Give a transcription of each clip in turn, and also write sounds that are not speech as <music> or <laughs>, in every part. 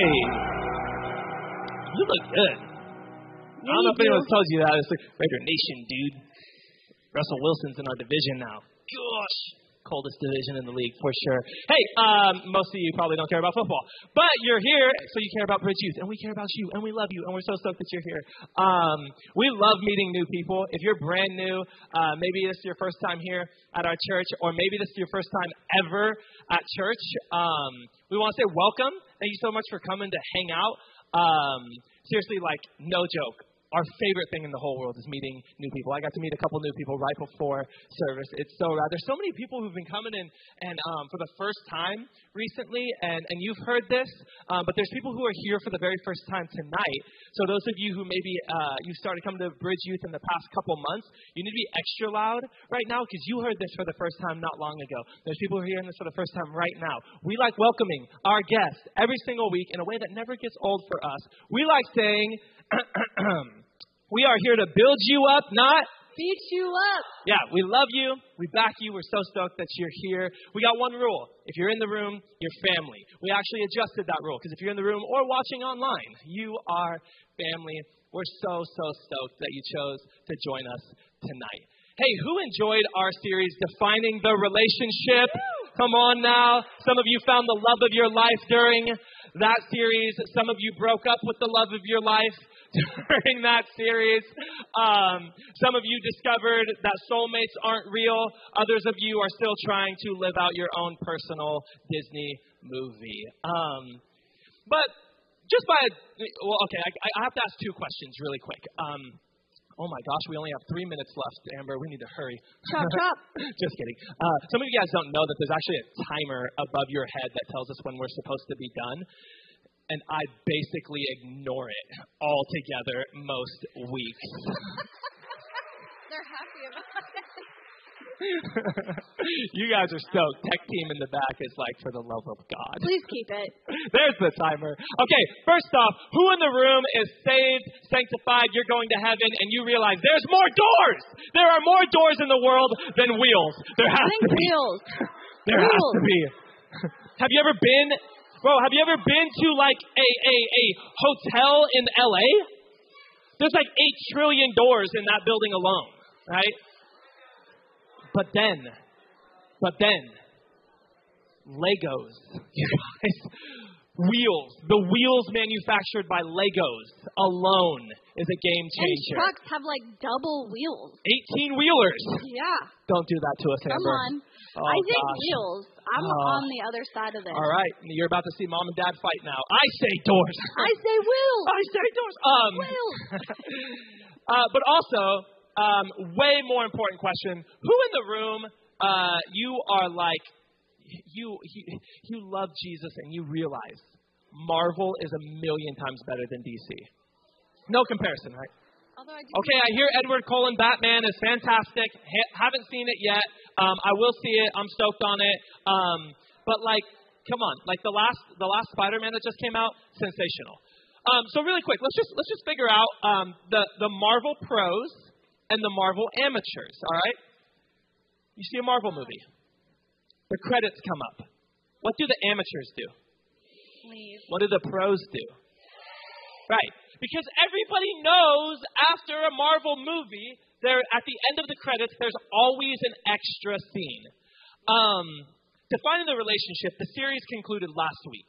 Hey, you look good. I don't know if anyone's told you that. It's like Raider Nation, dude. Russell Wilson's in our division now. Gosh, coldest division in the league for sure. Hey, um, most of you probably don't care about football, but you're here, so you care about Bridge Youth, and we care about you, and we love you, and we're so stoked that you're here. Um, we love meeting new people. If you're brand new, uh, maybe this is your first time here at our church, or maybe this is your first time ever at church. Um, we want to say welcome. Thank you so much for coming to hang out. Um, seriously, like no joke our favorite thing in the whole world is meeting new people. I got to meet a couple new people right before service. It's so rad. There's so many people who've been coming in and um, for the first time recently, and, and you've heard this, um, but there's people who are here for the very first time tonight. So those of you who maybe uh, you started coming to Bridge Youth in the past couple months, you need to be extra loud right now because you heard this for the first time not long ago. There's people who are hearing this for the first time right now. We like welcoming our guests every single week in a way that never gets old for us. We like saying. <clears throat> We are here to build you up, not beat you up. Yeah, we love you. We back you. We're so stoked that you're here. We got one rule. If you're in the room, you're family. We actually adjusted that rule because if you're in the room or watching online, you are family. We're so, so stoked that you chose to join us tonight. Hey, who enjoyed our series, Defining the Relationship? Come on now. Some of you found the love of your life during that series. Some of you broke up with the love of your life during that series. Um, some of you discovered that soulmates aren't real. Others of you are still trying to live out your own personal Disney movie. Um, but just by, well, okay, I, I, have to ask two questions really quick. Um, oh my gosh, we only have three minutes left, Amber. We need to hurry. Chop, <laughs> chop. Just kidding. Uh, some of you guys don't know that there's actually a timer above your head that tells us when we're supposed to be done and I basically ignore it altogether most weeks. <laughs> They're happy about it. <laughs> you guys are stoked. Tech team in the back is like, for the love of God. Please keep it. <laughs> There's the timer. Okay, first off, who in the room is saved, sanctified, you're going to heaven, and you realize there's more doors? There are more doors in the world than wheels. There has Think to be. wheels. there wheels. has to be. Have you ever been Bro, have you ever been to like a, a, a hotel in LA? There's like 8 trillion doors in that building alone, right? But then, but then, Legos, <laughs> you guys, wheels, the wheels manufactured by Legos alone is a game changer. And trucks have like double wheels. 18 wheelers. Yeah. Don't do that to us, Amber. Come on. Oh, I think gosh. wheels. I'm Oh. on the other side of this. All right, you're about to see mom and dad fight now. I say doors. I say wheels. <laughs> I say doors. Um, Wheels. <laughs> uh, but also, um, way more important question: Who in the room uh, you are like you, you you love Jesus and you realize Marvel is a million times better than DC? No comparison, right? I Okay, I hear Edward Cullen Batman is fantastic. Ha- haven't seen it yet. Um, I will see it. I'm stoked on it. Um, but like, come on, like the last the last Spider-Man that just came out, sensational. Um, so really quick, let's just let's just figure out um, the the Marvel pros and the Marvel amateurs. All right. You see a Marvel movie, the credits come up. What do the amateurs do? leave. What do the pros do? Right. Because everybody knows after a Marvel movie, there at the end of the credits, there's always an extra scene. Um, defining the relationship, the series concluded last week.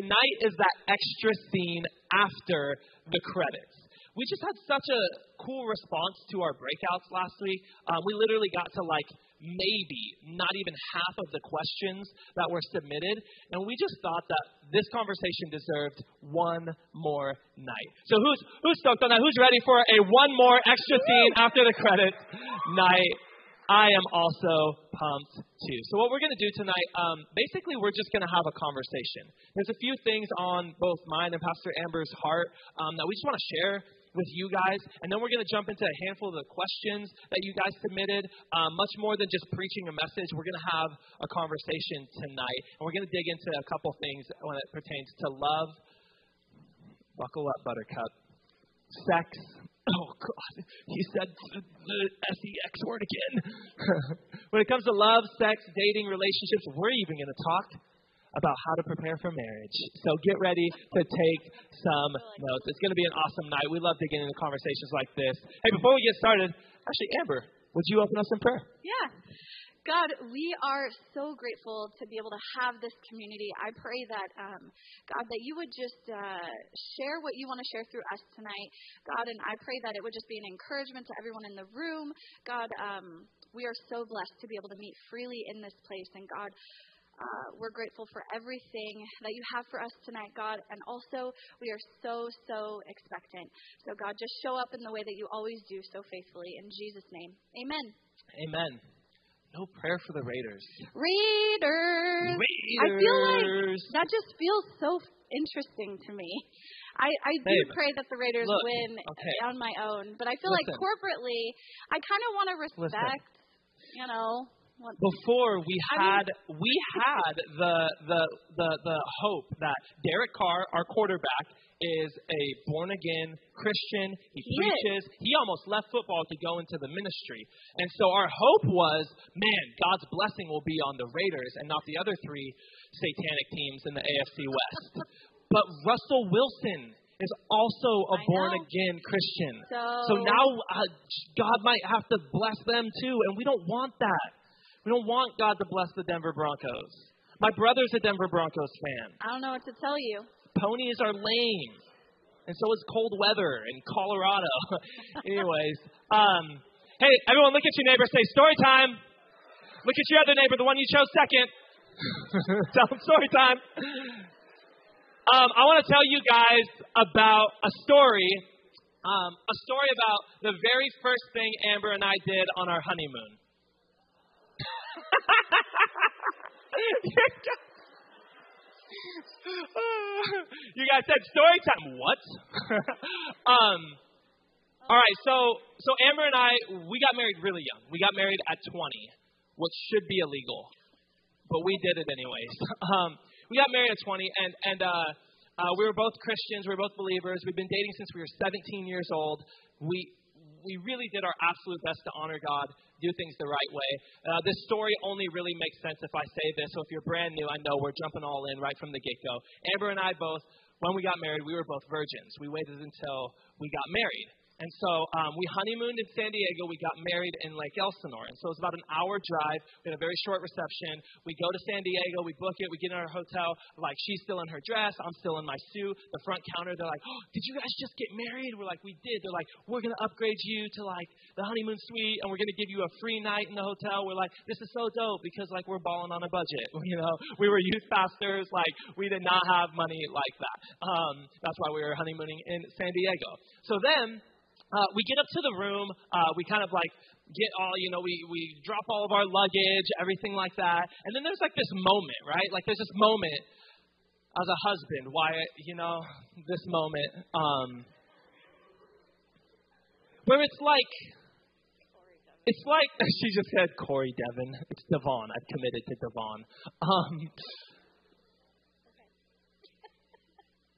Tonight is that extra scene after the credits. We just had such a cool response to our breakouts last week. Um, we literally got to like maybe not even half of the questions that were submitted, and we just thought that this conversation deserved one more night. So who's who's stoked on that? Who's ready for a one more extra scene after the credits night? I am also pumped too. So what we're going to do tonight, um, basically, we're just going to have a conversation. There's a few things on both mine and Pastor Amber's heart um, that we just want to share with you guys, and then we're going to jump into a handful of the questions that you guys submitted. Um, much more than just preaching a message, we're going to have a conversation tonight, and we're going to dig into a couple things when it pertains to love. Buckle up, Buttercup. Sex. <laughs> Oh God, he said the sex word again. <laughs> when it comes to love, sex, dating, relationships, we're even going to talk about how to prepare for marriage. So get ready to take some notes. It's going to be an awesome night. We love digging into conversations like this. Hey, before we get started, actually, Amber, would you open us in prayer? Yeah. God, we are so grateful to be able to have this community. I pray that, um, God, that you would just uh, share what you want to share through us tonight, God, and I pray that it would just be an encouragement to everyone in the room. God, um, we are so blessed to be able to meet freely in this place, and God, uh, we're grateful for everything that you have for us tonight, God. And also, we are so, so expectant. So, God, just show up in the way that you always do so faithfully. In Jesus' name, amen. Amen. No prayer for the Raiders. Raiders. Raiders. I feel like that just feels so interesting to me. I, I do pray that the Raiders look, win okay. on my own, but I feel Listen. like corporately, I kind of want to respect, you know, Before we had we had the the the the hope that Derek Carr, our quarterback, is a born again Christian. He, He preaches. He almost left football to go into the ministry. And so our hope was, man, God's blessing will be on the Raiders and not the other three satanic teams in the AFC West. <laughs> but Russell Wilson is also a born again Christian. So, So now uh, God might have to bless them too, and we don't want that. We don't want God to bless the Denver Broncos. My brother's a Denver Broncos fan. I don't know what to tell you. Ponies are lame, and so is cold weather in Colorado. <laughs> Anyways, um, hey, everyone, look at your neighbor. Say story time. Look at your other neighbor, the one you chose second. <laughs> Tell them story time. Um, I want to tell you guys about a story. Um, a story about the very first thing Amber and I did on our honeymoon. <laughs> you guys said story time. What? <laughs> um, all right, so so Amber and I we got married really young. We got married at 20, which should be illegal, but we did it anyways. <laughs> Um, we got married at 20, and and uh, uh, we were both Christians. We were both believers. We've been dating since we were 17 years old. We we really did our absolute best to honor God, do things the right way. Uh, this story only really makes sense if I say this. So if you're brand new, I know we're jumping all in right from the get go. Amber and I both, when we got married, we were both virgins. We waited until we got married. And so um, we honeymooned in San Diego. We got married in Lake Elsinore. And so it was about an hour drive. We had a very short reception. We go to San Diego. We book it. We get in our hotel. Like, she's still in her dress. I'm still in my suit. The front counter, they're like, oh, did you guys just get married? We're like, we did. They're like, we're going to upgrade you to, like, the honeymoon suite, and we're going to give you a free night in the hotel. We're like, this is so dope because, like, we're balling on a budget. <laughs> You know, we were youth pastors. Like, we did not have money like that. Um, that's why we were honeymooning in San Diego. So then, uh, we get up to the room. Uh, we kind of like get all, you know, we, we drop all of our luggage, everything like that. And then there's like this moment, right? Like there's this moment as a husband, why, you know, this moment, um, where it's like, it's like, <laughs> she just said Corey Devon. It's Devon. I've committed to Devon. Um, <laughs>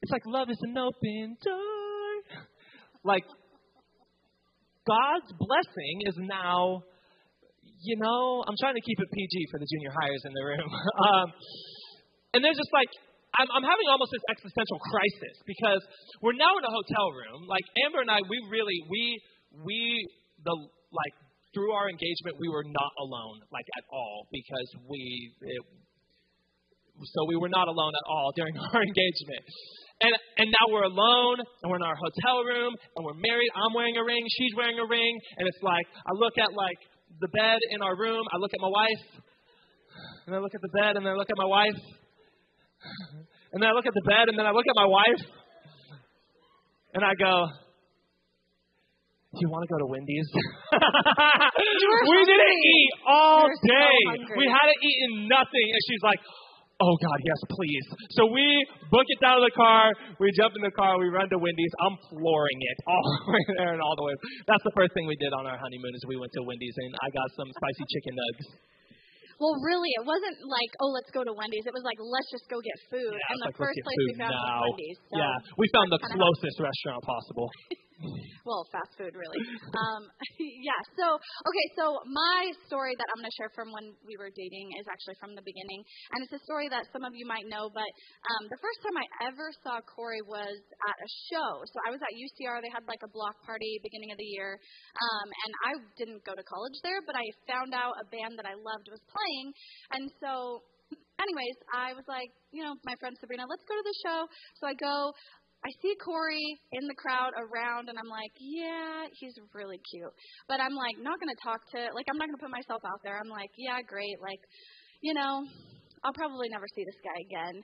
it's like love is an open door. Like, God's blessing is now, you know, I'm trying to keep it PG for the junior hires in the room. <laughs> um, and there's just like, I'm, I'm having almost this existential crisis because we're now in a hotel room. Like Amber and I, we really, we, we, the like through our engagement, we were not alone like at all because we, it, so we were not alone at all during <laughs> our engagement. And and now we're alone and we're in our hotel room and we're married. I'm wearing a ring, she's wearing a ring, and it's like I look at like the bed in our room, I look at my wife, and I look at the bed and then I look at my wife. And then I look at the bed and then I look at my wife and I go, Do you want to go to Wendy's? <laughs> we didn't eat all were so day. we hadn't eaten nothing. And she's like, Oh God, yes, please. So we book it down to the car. We jump in the car. We run to Wendy's. I'm flooring it <laughs> all the way there and all the way. That's the first thing we did on our honeymoon is we went to Wendy's and I got some spicy chicken nugs. Well, really, it wasn't like, oh, let's go to Wendy's. It was like, let's just go get food. Yeah, and the like, first place we found now. was Wendy's. So yeah, we found the closest restaurant possible. <laughs> well, fast food, really. Um, <laughs> yeah. So, okay. So my story that I'm going to share from when we were dating is actually from the beginning, and it's a story that some of you might know. But um, the first time I ever saw Corey was at a show. So I was at UCR. They had like a block party beginning of the year, um, and I didn't go to college there, but I found out a band that I loved was playing, and so anyways, I was like, you know, my friend Sabrina, let's go to the show. So I go. I see Corey in the crowd around, and I'm like, yeah, he's really cute. But I'm like, not gonna talk to, like, I'm not gonna put myself out there. I'm like, yeah, great, like, you know, I'll probably never see this guy again.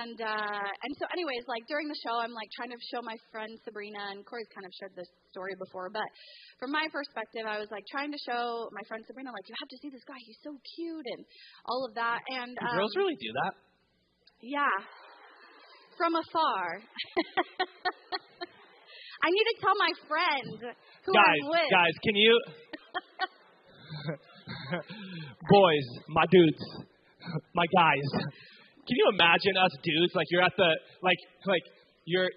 And uh and so anyways, like during the show I'm like trying to show my friend Sabrina and Corey's kind of shared this story before, but from my perspective I was like trying to show my friend Sabrina like you have to see this guy, he's so cute and all of that and um, girls really do that? Yeah from afar. <laughs> I need to tell my friend who guys, I'm with. Guys, can you? <laughs> Boys, my dudes, my guys. Can you imagine us dudes like you're at the like like you're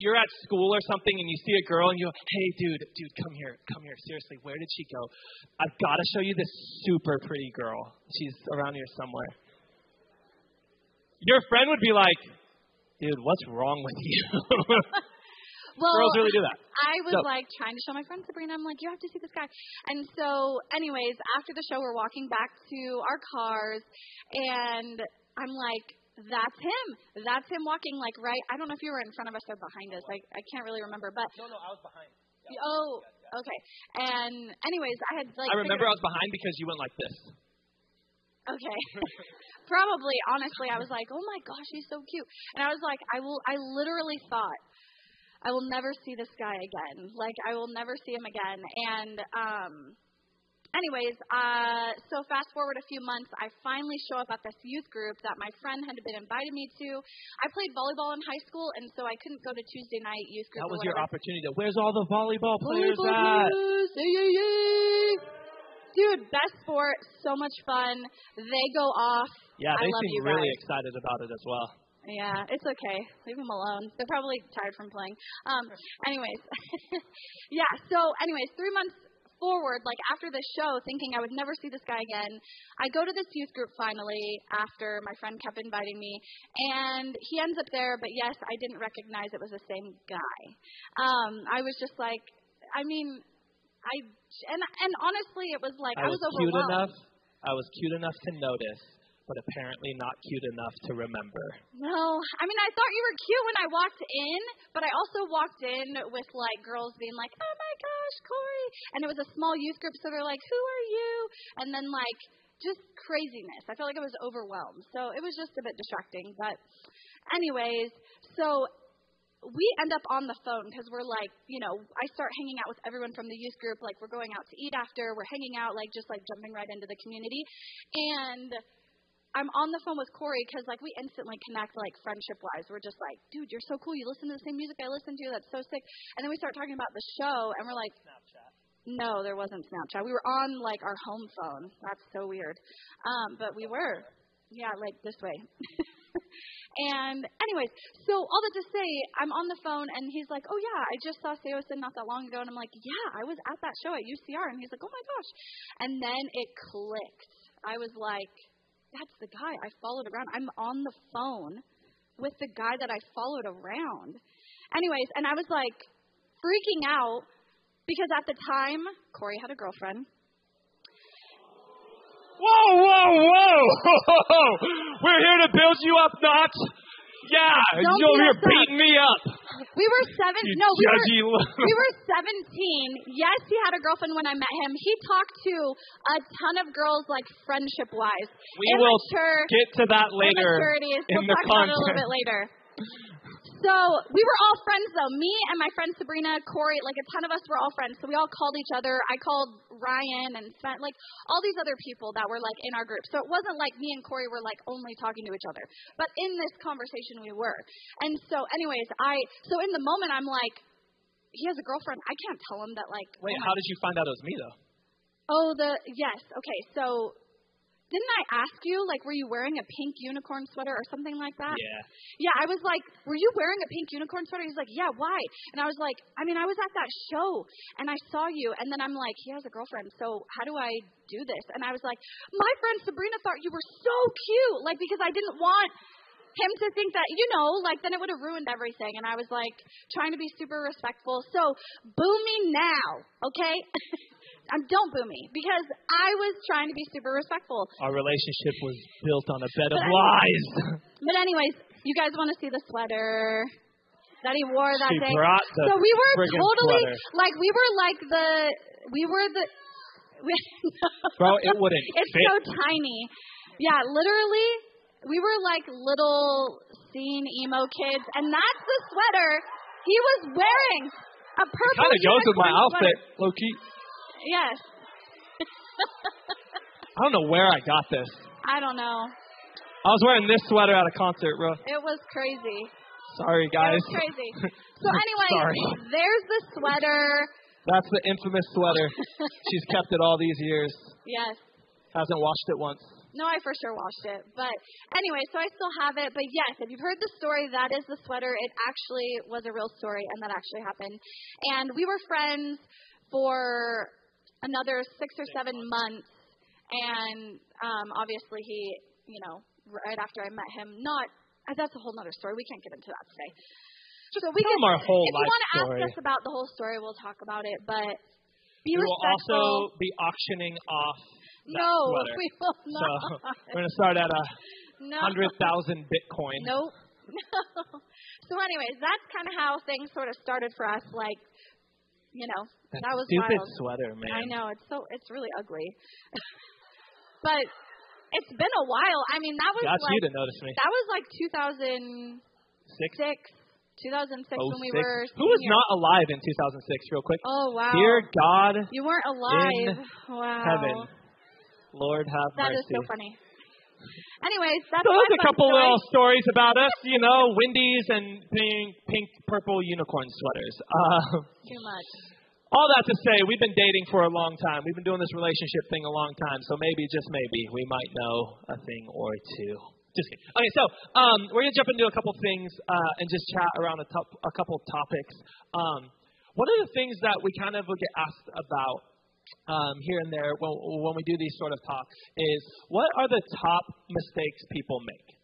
you're at school or something and you see a girl and you go, hey, dude, dude, come here, come here. Seriously, where did she go? I've got to show you this super pretty girl. She's around here somewhere. Your friend would be like, dude, what's wrong with you? <laughs> well, Girls really do that. I was So- like trying to show my friend Sabrina. I'm like, you have to see this guy. And so, anyways, after the show, we're walking back to our cars, and I'm like, that's him. That's him walking like right. I don't know if you were in front of us or behind us. I I can't really remember, but No, no, I was behind. oh, okay. And anyways, I had like. I remember I was behind because you went like this. Okay. <laughs> Probably, honestly, I was like, oh my gosh, he's so cute. And I was like, I will, I literally thought, I will never see this guy again. Like, I will never see him again. And, um, anyways, uh, so fast forward a few months, I finally show up at this youth group that my friend had been inviting me to. I played volleyball in high school, and so I couldn't go to Tuesday night youth group. That was your opportunity. To, Where's all the volleyball players Volleyball at? players. Dude, best sport, so much fun. They go off. Yeah, I they love seem you really excited about it as well. Yeah, it's okay. Leave them alone. They're probably tired from playing. Um, anyways, <laughs> yeah. So, anyways, three months forward, like after this show, thinking I would never see this guy again, I go to this youth group finally after my friend kept inviting me, and he ends up there. But yes, I didn't recognize it was the same guy. Um, I was just like, I mean, I and and honestly, it was like I, I was cute overwhelmed. enough. I was cute enough to notice, but apparently not cute enough to remember. No, I mean I thought you were cute when I walked in, but I also walked in with like girls being like, "Oh my gosh, Corey!" And it was a small youth group, so they're like, "Who are you?" And then like just craziness. I felt like I was overwhelmed, so it was just a bit distracting. But anyways, so we end up on the phone because we're like, you know, I start hanging out with everyone from the youth group. Like we're going out to eat after, we're hanging out, like just like jumping right into the community, and I'm on the phone with Corey because like we instantly connect like friendship wise. We're just like, dude, you're so cool. You listen to the same music I listen to. That's so sick. And then we start talking about the show, and we're like, no, there wasn't Snapchat. We were on like our home phone. That's so weird. Um, but we were, yeah, like this way. <laughs> and anyways, so all that to say, I'm on the phone, and he's like, oh yeah, I just saw Saosin not that long ago, and I'm like, yeah, I was at that show at UCR, and he's like, oh my gosh, and then it clicked. I was like, that's the guy I followed around. I'm on the phone with the guy that I followed around. Anyways, and I was like freaking out because at the time, Corey had a girlfriend. Whoa, whoa, whoa! <laughs> We're here to build you up, not. Yeah, Don't you over here beating me up. We were seven. You no, we were. <laughs> we were 17. Yes, he had a girlfriend when I met him. He talked to a ton of girls, like friendship wise. we will get to that later immaturity. in We'll the talk about it a little bit later. <laughs> So we were all friends though. Me and my friend Sabrina, Corey, like a ton of us were all friends. So we all called each other. I called Ryan and Sven, like all these other people that were like in our group. So it wasn't like me and Corey were like only talking to each other. But in this conversation we were. And so anyways, I so in the moment I'm like, he has a girlfriend. I can't tell him that like Wait, oh how did you find out it was me though? Oh, the yes. Okay, so didn't I ask you like were you wearing a pink unicorn sweater or something like that? Yeah. Yeah, I was like, were you wearing a pink unicorn sweater? He's like, yeah, why? And I was like, I mean, I was at that show and I saw you, and then I'm like, he has a girlfriend, so how do I do this? And I was like, my friend Sabrina thought you were so cute, like because I didn't want him to think that, you know, like then it would have ruined everything. And I was like trying to be super respectful. So boo me now, okay? <laughs> um, don't boo me because I was trying to be super respectful. Our relationship was built on a bed of But lies. <laughs> But anyways, you guys want to see the sweater that he wore that She day? brought the so we were totally sweater. like we were like the we were the <laughs> we, Bro, it wouldn't <laughs> it's fit. so tiny. Yeah, literally we were like little scene emo kids and that's the sweater he was wearing. A purple Kind of goes with my outfit, low key. Yes. <laughs> I don't know where I got this. I don't know. I was wearing this sweater at a concert, bro. It was crazy. Sorry, guys. It was crazy. <laughs> So anyway, Sorry. there's the sweater. That's the infamous sweater. <laughs> She's kept it all these years. Yes. Hasn't washed it once. No, I for sure washed it. But anyway, so I still have it. But yes, if you've heard the story, that is the sweater. It actually was a real story, and that actually happened. And we were friends for another six or seven months. And um, obviously, he, you know, right after I met him, not. uh, That's a whole other story. We can't get into that today. so we tell can, our whole if you want to ask us about the whole story, we'll talk about it. But be we will also be auctioning off that no, <laughs> sweater. we will So not. we're gonna start at a no. hundred thousand Bitcoin. Nope. No. <laughs> So, anyways, that's kind of how things sort of started for us. Like, you know, That that was stupid wild. sweater, man. I know it's so it's really ugly, <laughs> but it's been a while. I mean, that was Got like you to notice me. that was like 2006, Six. 2006 Oh, when we six. were. Who was not alive in 2006? Real quick. Oh wow. Dear God, you weren't alive. wow. heaven, Lord have That mercy. That is so funny. Anyways, that's So those a couple story. little stories about us, you know, Wendy's and pink, pink, purple unicorn sweaters. Uh, <laughs> Too much. all that to say, we've been dating for a long time. We've been doing this relationship thing a long time. So maybe, just maybe, we might know a thing or two. Just kidding. Okay, so um, we're gonna jump into a couple things uh, and just chat around a, top, a couple topics. Um, one of the things that we kind of get asked about um, here and there when, when we do these sort of talks is what are the top mistakes people make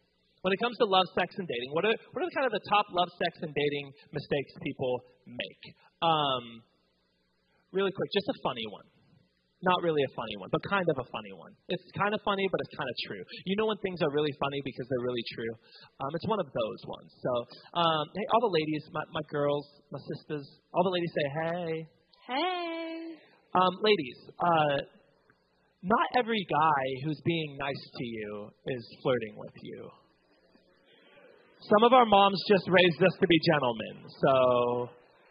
when it comes to love, sex, and dating? What are what are kind of the top love, sex, and dating mistakes people make? Um, really quick, just a funny one. Not really a funny one, but kind of a funny one. It's kind of funny, but it's kind of true. You know when things are really funny because they're really true? Um, it's one of those ones. So, um, hey, all the ladies, my, my girls, my sisters, all the ladies say, hey. Hey. Um, ladies, uh, not every guy who's being nice to you is flirting with you. Some of our moms just raised us to be gentlemen, so.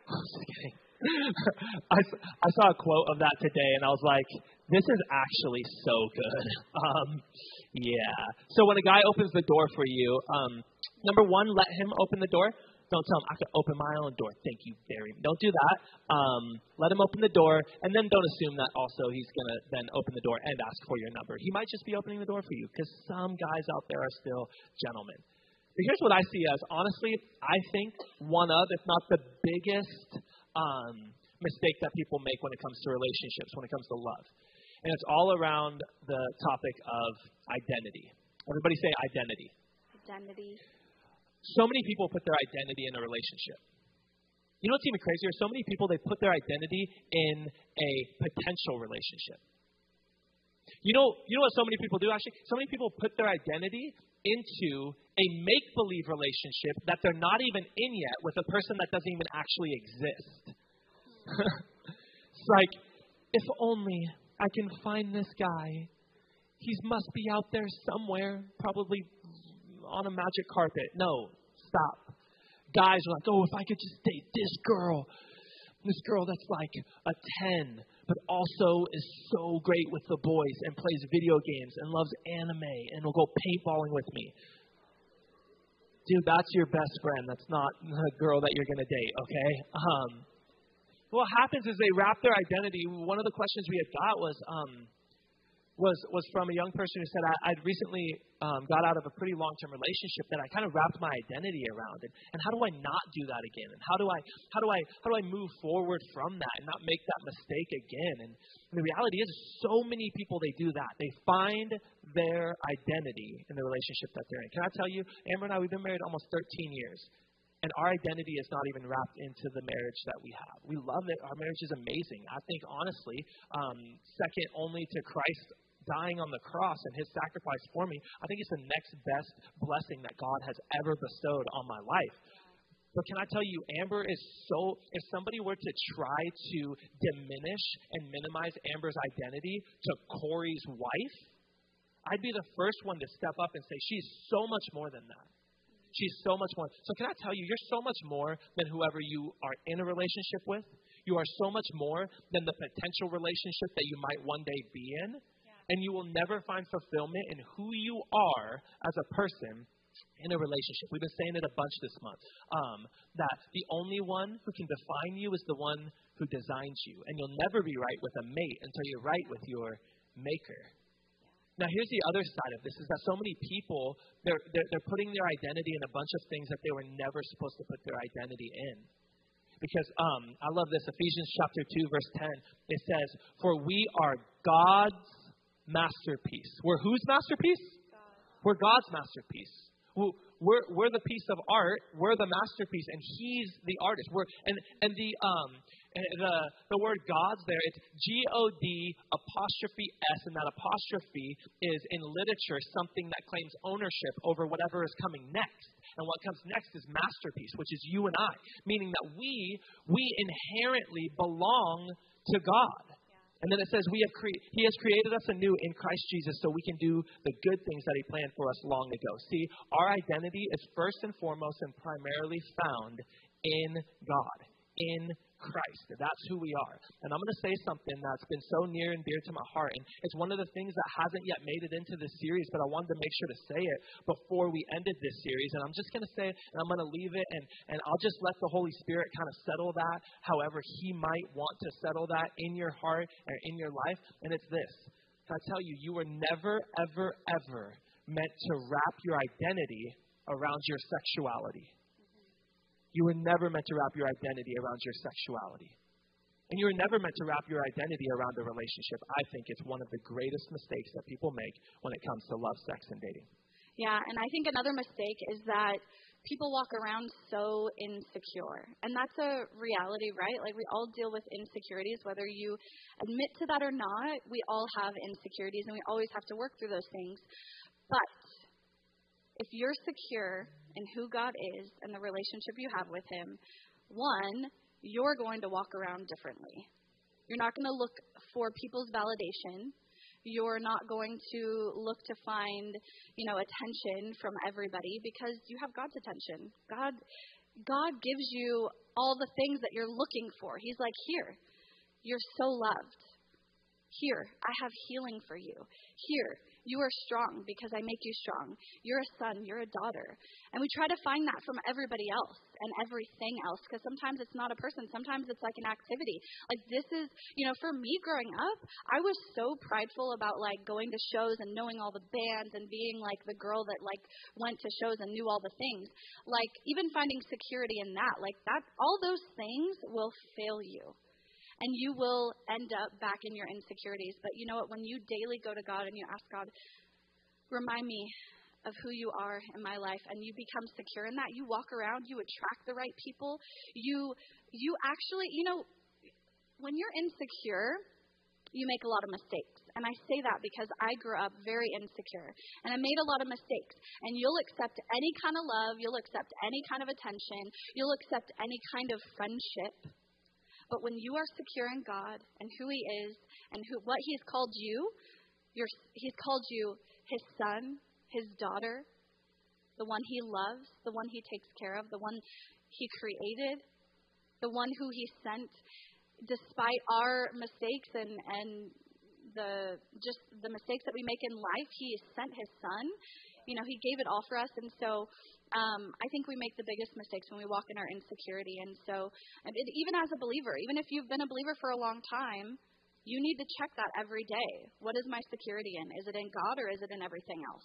<laughs> <laughs> I, I saw a quote of that today, and I was like, this is actually so good. <laughs> Um, yeah. So when a guy opens the door for you, um, number one, let him open the door. Don't tell him I can open my own door. Thank you very much. Don't do that. Um, let him open the door, and then don't assume that also he's gonna then open the door and ask for your number. He might just be opening the door for you because some guys out there are still gentlemen. But here's what I see as honestly, I think one of, if not the biggest um, mistake that people make when it comes to relationships, when it comes to love. And it's all around the topic of identity. Everybody say identity. Identity. So many people put their identity in a relationship. You know what's even crazier? So many people, they put their identity in a potential relationship. You know, you know what so many people do actually? So many people put their identity into a make believe relationship that they're not even in yet with a person that doesn't even actually exist. it's <laughs> like, if only I can find this guy. He must be out there somewhere, probably on a magic carpet. No, stop. Guys are like, oh, if I could just date this girl, this girl that's like a 10, but also is so great with the boys and plays video games and loves anime and will go paintballing with me. Dude, that's your best friend. That's not the girl that you're going to date, okay? Um, what happens is they wrap their identity. One of the questions we had got was, um, was was from a young person who said I, I'd recently um, got out of a pretty long term relationship that I kind of wrapped my identity around, and, and how do I not do that again? And how do I how do I how do I move forward from that and not make that mistake again? And, and the reality is, so many people they do that. They find their identity in the relationship that they're in. Can I tell you, Amber and I, we've been married almost 13 years and our identity is not even wrapped into the marriage that we have. We love it. Our marriage is amazing. I think, honestly, um, second only to Christ dying on the cross and his sacrifice for me, I think it's the next best blessing that God has ever bestowed on my life. But can I tell you, Amber is so, if somebody were to try to diminish and minimize Amber's identity to Corey's wife, I'd be the first one to step up and say, she's so much more than that. She's so much more. So, can I tell you, you're so much more than whoever you are in a relationship with. You are so much more than the potential relationship that you might one day be in. And you will never find fulfillment in who you are as a person in a relationship. We've been saying it a bunch this month. Um, that the only one who can define you is the one who designs you. And you'll never be right with a mate until you're right with your maker. Now, here's the other side of this is that so many people, they're, they're, they're putting their identity in a bunch of things that they were never supposed to put their identity in. Because um, I love this Ephesians chapter 2, verse 10. It says, For we are God's masterpiece. We're whose masterpiece? We're God's masterpiece. We're, we're the piece of art. We're the masterpiece, and He's the artist. We're, and, and the, um, the, the word God's there, it's G O D apostrophe S, and that apostrophe is in literature something that claims ownership over whatever is coming next. And what comes next is masterpiece, which is you and I, meaning that we we inherently belong to God. And then it says, we have cre- He has created us anew in Christ Jesus so we can do the good things that He planned for us long ago. See, our identity is first and foremost and primarily found in God, in Christ. That's who we are. And I'm going to say something that's been so near and dear to my heart. And it's one of the things that hasn't yet made it into this series, but I wanted to make sure to say it before we ended this series. And I'm just going to say it, and I'm going to leave it, and, and I'll just let the Holy Spirit kind of settle that however He might want to settle that in your heart and in your life. And it's this. I tell you, you were never, ever, ever meant to wrap your identity around your sexuality. You were never meant to wrap your identity around your sexuality. And you were never meant to wrap your identity around a relationship. I think it's one of the greatest mistakes that people make when it comes to love, sex, and dating. Yeah, and I think another mistake is that people walk around so insecure. And that's a reality, right? Like we all deal with insecurities, whether you admit to that or not, we all have insecurities and we always have to work through those things. But if you're secure in who God is and the relationship you have with Him, one, you're going to walk around differently. You're not going to look for people's validation. You're not going to look to find, you know, attention from everybody because you have God's attention. God God gives you all the things that you're looking for. He's like, "Here. You're so loved. Here, I have healing for you. Here, you are strong because I make you strong. You're a son, you're a daughter. And we try to find that from everybody else and everything else because sometimes it's not a person, sometimes it's like an activity. Like this is, you know, for me growing up, I was so prideful about like going to shows and knowing all the bands and being like the girl that like went to shows and knew all the things. Like even finding security in that, like that all those things will fail you and you will end up back in your insecurities. But you know what? When you daily go to God and you ask God, remind me of who you are in my life and you become secure in that you walk around you attract the right people you you actually you know when you're insecure you make a lot of mistakes and i say that because i grew up very insecure and i made a lot of mistakes and you'll accept any kind of love you'll accept any kind of attention you'll accept any kind of friendship but when you are secure in God and who He is and who, what He's called you, He's called you His son, His daughter, the one He loves, the one He takes care of, the one He created, the one who He sent, despite our mistakes and, and the just the mistakes that we make in life, He sent His Son. You know, He gave it all for us, and so um, I think we make the biggest mistakes when we walk in our insecurity. And so, even as a believer, even if you've been a believer for a long time, You need to check that every day. What is my security in? Is it in God or is it in everything else?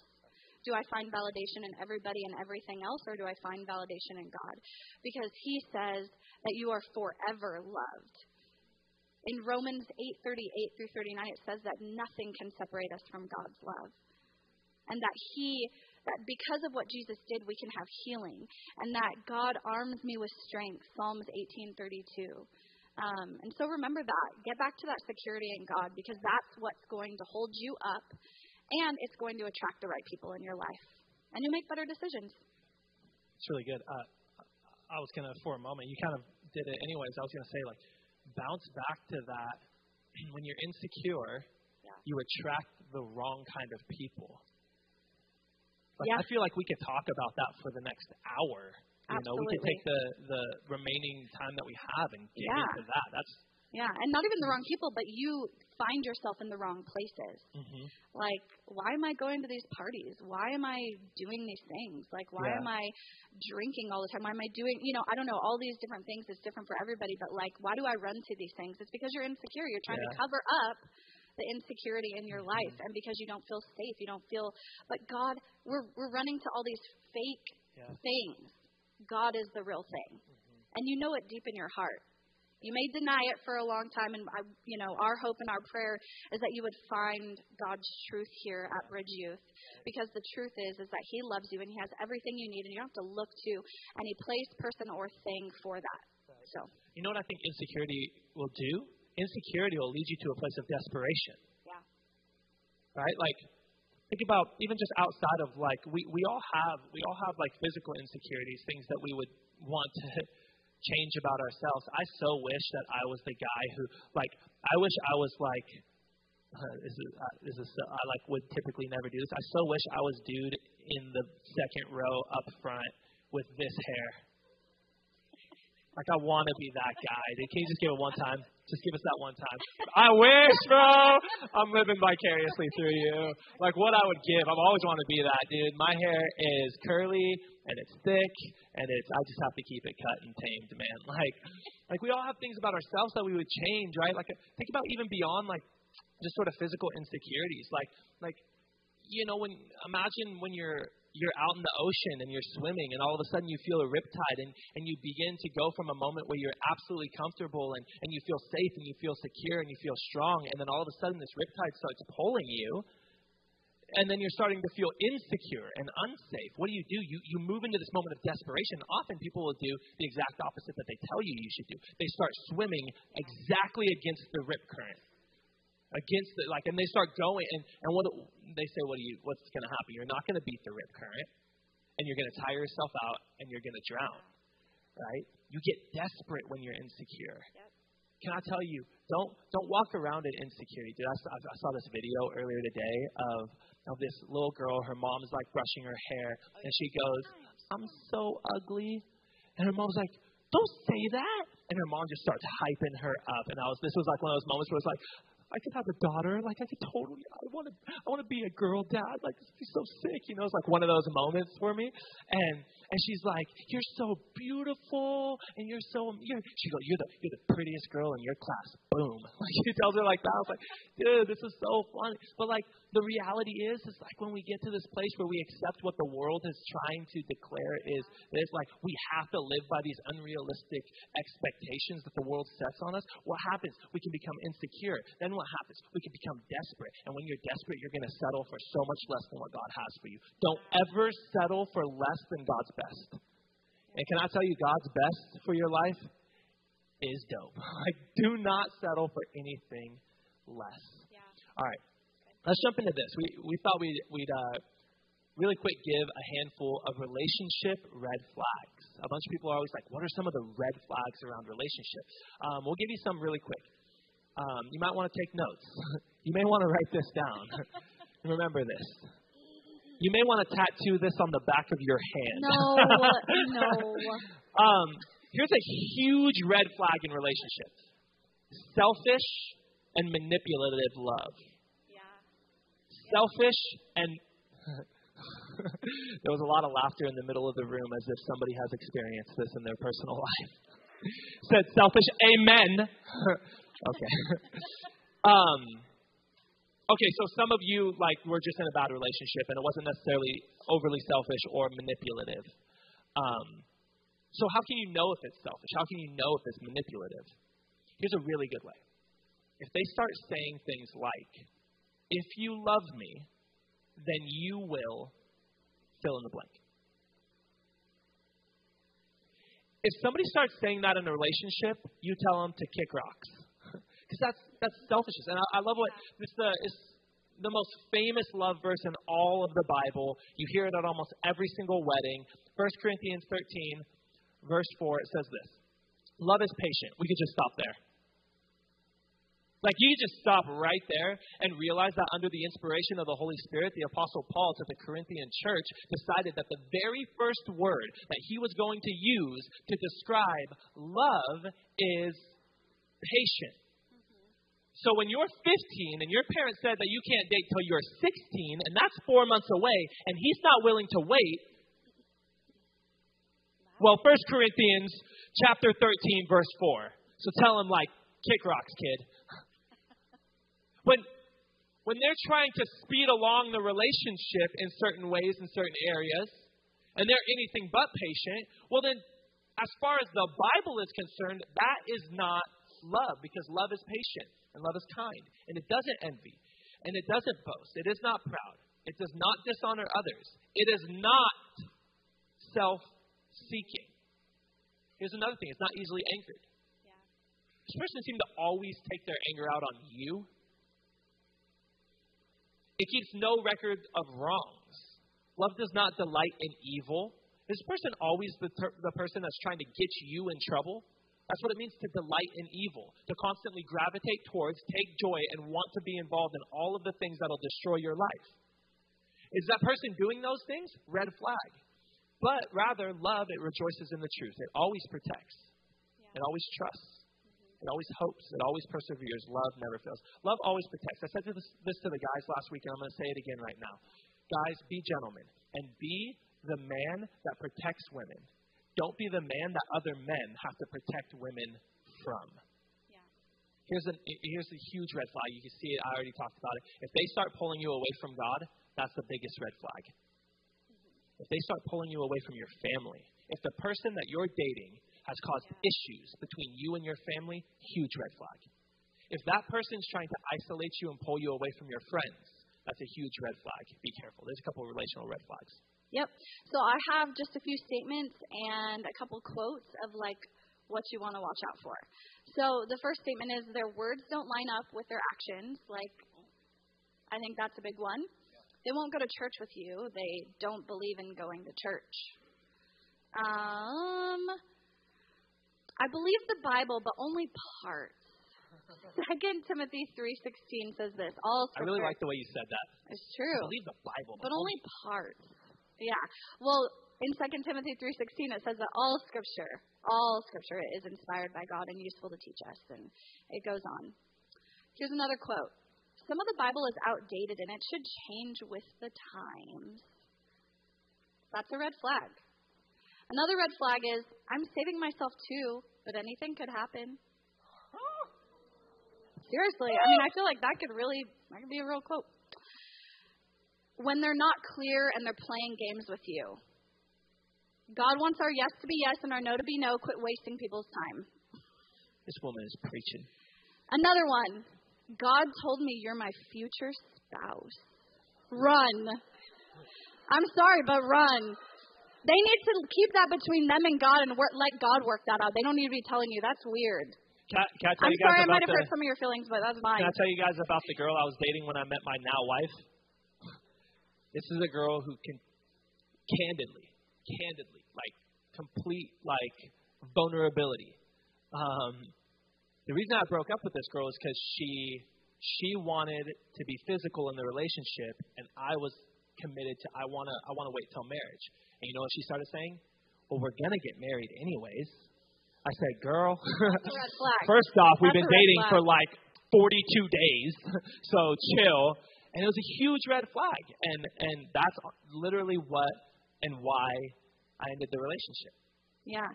Do I find validation in everybody and everything else, or do I find validation in God? Because He says that you are forever loved. In Romans 8:38 through 39, it says that nothing can separate us from God's love, and that He that because of what Jesus did, we can have healing, and that God arms me with strength. Psalms 18:32. Um, and so remember that. Get back to that security in God because that's what's going to hold you up, and it's going to attract the right people in your life, and you make better decisions. It's really good. Uh, I was gonna for a moment. You kind of did it anyways. I was gonna say like bounce back to that. <clears throat> When you're insecure, Yeah. you attract the wrong kind of people. Like, Yeah. I feel like we could talk about that for the next hour. You know, we could take the the remaining time that we have and get Yeah. into that. That's Yeah, and not even the wrong people, but you find yourself in the wrong places. hmm Like, why am I going to these parties? Why am I doing these things? Like, why Yeah. am I drinking all the time? Why am I doing, you know, I don't know, all these different things. It's different for everybody, but like, why do I run to these things? It's because you're insecure. You're trying to cover up the insecurity in your life and because you don't feel safe. You don't feel, but God, we're, we're running to all these fake Yeah. things. God is the real thing. Mm-hmm. And you know it deep in your heart. You may deny it for a long time, and I, you know our hope and our prayer is that you would find God's truth here at Bridge Youth, because the truth is is that He loves you and He has everything you need, and you don't have to look to any place, person, or thing for that. So You know what I think insecurity will do? Insecurity will lead you to a place of desperation. yeah, right? Like, think about even just outside of like we we all have we all have like physical insecurities, things that we would want to <laughs> change about ourselves. I so wish that I was the guy who like I wish I was like. <laughs> Uh, this is uh, this is so, I like would typically never do this. I so wish I was dude in the second row up front with this hair. Like I want to be that guy. They can you just give it one time? Just give us that one time. I wish, bro. I'm living vicariously through you. Like what I would give. I've always wanted to be that dude. My hair is curly and it's thick and it's. I just have to keep it cut and tamed, man. <laughs> Like, like we all have things about ourselves that we would change, right? Like think about even beyond like just sort of physical insecurities. Like, like you know, when imagine when you're you're out in the ocean and you're swimming and all of a sudden you feel a riptide and, and you begin to go from a moment where you're absolutely comfortable and, and you feel safe and you feel secure and you feel strong and then all of a sudden this riptide starts pulling you and then you're starting to feel insecure and unsafe. What do you do? You, you move into this moment of desperation. Often people will do the exact opposite that they tell you you should do. They start swimming exactly against the rip current against it, like, and they start going, and, and what they say, what do you, what's going to happen? You're not going to beat the rip current, and you're going to tire yourself out, and you're going to drown, right? You get desperate when you're insecure. Yep. Can I tell you, don't don't walk around in insecurity. Dude, I saw, I saw this video earlier today of of this little girl. Her mom is like brushing her hair, oh, and she goes, "I'm so ugly," and her mom's like, "Don't say that." And her mom just starts hyping her up, and I was this was like one of those moments where it's like, I could have a daughter. Like I could totally. I want to. I want to be a girl dad. Like this would be so sick. You know, it's like one of those moments for me. And and she's like, "You're so beautiful, and you're so." You're, she goes, "You're the you're the prettiest girl in your class." Boom. <laughs> Like she tells her like that. I was like, "Dude, this is so funny." But like the reality is, is like when we get to this place where we accept what the world is trying to declare is is like we have to live by these unrealistic expectations that the world sets on us. What happens? We can become insecure. Then what happens? We can become desperate. And when you're desperate, you're going to settle for so much less than what God has for you. Don't ever settle for less than God's best. And can I tell you, God's best for your life is dope. <laughs> Like, do not settle for anything less. yeah. All right, let's jump into this. We we thought we'd we'd uh, really quick give a handful of relationship red flags. A bunch of people are always like, "What are some of the red flags around relationships?" Um, we'll give you some really quick. Um, you might want to take notes. <laughs> you may want to write this down. <laughs> Remember this. You may want to tattoo this on the back of your hand. No, <laughs> no. Um, here's a huge red flag in relationships selfish and manipulative love. Yeah. Selfish and. <laughs> there was a lot of laughter in the middle of the room as if somebody has experienced this in their personal <laughs> life. Said selfish, amen. okay. Um, okay, so some of you like were just in a bad relationship, and it wasn't necessarily overly selfish or manipulative. Um, so how can you know if it's selfish? How can you know if it's manipulative? Here's a really good way. If they start saying things like, "If you love me, then you will fill in the blank." If somebody starts saying that in a relationship, you tell them to kick rocks. Because that's, that's selfishness. And I, I love what the, uh, it's the most famous love verse in all of the Bible. You hear it at almost every single wedding. 1 Corinthians 13, verse 4, it says this Love is patient. We could just stop there. Like you just stop right there and realize that under the inspiration of the Holy Spirit, the Apostle Paul to the Corinthian church decided that the very first word that he was going to use to describe love is patient. So when you're 15 and your parents said that you can't date till you're 16, and that's four months away, and he's not willing to wait, well, 1 Corinthians chapter 13, verse 4. So tell him, like, kick rocks, kid. <laughs> When, when they're trying to speed along the relationship in certain ways, in certain areas, and they're anything but patient, well, then, as far as the Bible is concerned, that is not love, because love is patient, and love is kind, and it doesn't envy, and it doesn't boast, it is not proud, it does not dishonor others, it is not self seeking. Here's another thing it's not easily angered. Yeah. This person seems to always take their anger out on you it keeps no record of wrongs. Love does not delight in evil. Is this person always the, ter- the person that's trying to get you in trouble? That's what it means to delight in evil, to constantly gravitate towards, take joy, and want to be involved in all of the things that'll destroy your life. Is that person doing those things? Red flag. But rather, love, it rejoices in the truth. It always protects, Yeah. it always trusts, it always hopes. It always perseveres. Love never fails. Love always protects. I said this, this to the guys last week, and I'm going to say it again right now. Guys, be gentlemen and be the man that protects women. Don't be the man that other men have to protect women from. Yeah. Here's, an, here's a huge red flag. You can see it. I already talked about it. If they start pulling you away from God, that's the biggest red flag. Mm-hmm. If they start pulling you away from your family, if the person that you're dating has caused issues between you and your family, huge red flag. If that person's trying to isolate you and pull you away from your friends, that's a huge red flag. Be careful. There's a couple of relational red flags. Yep. So I have just a few statements and a couple quotes of like what you want to watch out for. So the first statement is their words don't line up with their actions. Like, I think that's a big one. They won't go to church with you. They don't believe in going to church. Um, I believe the Bible, but only parts. <laughs> Second Timothy three sixteen says this. All I really like the way you said that. It's true. I believe the Bible, but only parts. Yeah. Well, in Second Timothy three sixteen it says that all scripture, all scripture is inspired by God and useful to teach us, and it goes on. Here's another quote. Some of the Bible is outdated and it should change with the times. That's a red flag. Another red flag is I'm saving myself too, but anything could happen. Seriously, I mean, I feel like that could really, that could be a real quote. When they're not clear and they're playing games with you. God wants our yes to be yes and our no to be no. Quit wasting people's time. This woman is preaching. Another one. God told me you're my future spouse. Run. I'm sorry, but run. They need to keep that between them and God and work, let God work that out. They don't need to be telling you. That's weird. Can, can I tell I'm you guys sorry, I might have hurt some of your feelings, but that's mine. Can I tell you guys about the girl I was dating when I met my now wife? This is a girl who can candidly, candidly, like complete like vulnerability. Um, the reason I broke up with this girl is because she she wanted to be physical in the relationship, and I was committed to I wanna I wanna wait till marriage. And you know what she started saying? Well, we're gonna get married anyways. I said, girl. <laughs> First off, we've been dating for like 42 days, <laughs> so chill. And it was a huge red flag, and and that's literally what and why I ended the relationship. Yeah.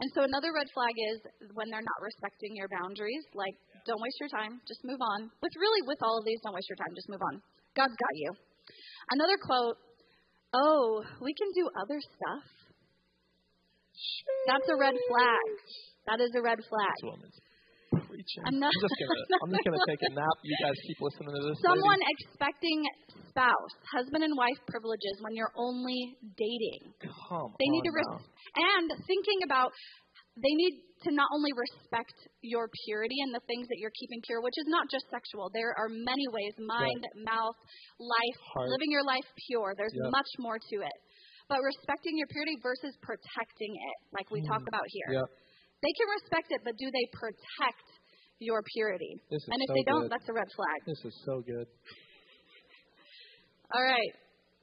And so another red flag is when they're not respecting your boundaries, like don't waste your time, just move on. With really with all of these, don't waste your time, just move on. God's got you. Another quote, "Oh, we can do other stuff." That's a red flag. That is a red flag. Woman's preaching. Another- I'm just gonna <laughs> I'm just gonna take a nap. You guys keep listening to this. Someone lady. expecting spouse, husband and wife privileges when you're only dating. Come They need to res- and thinking about they need to not only respect your purity and the things that you're keeping pure, which is not just sexual. There are many ways mind, mouth, life, Heart. living your life pure. There's Yep. much more to it. But respecting your purity versus protecting it, like we talk mm. about here. Yep. They can respect it, but do they protect your purity? This is and if so they don't, good. that's a red flag. This is so good. All right.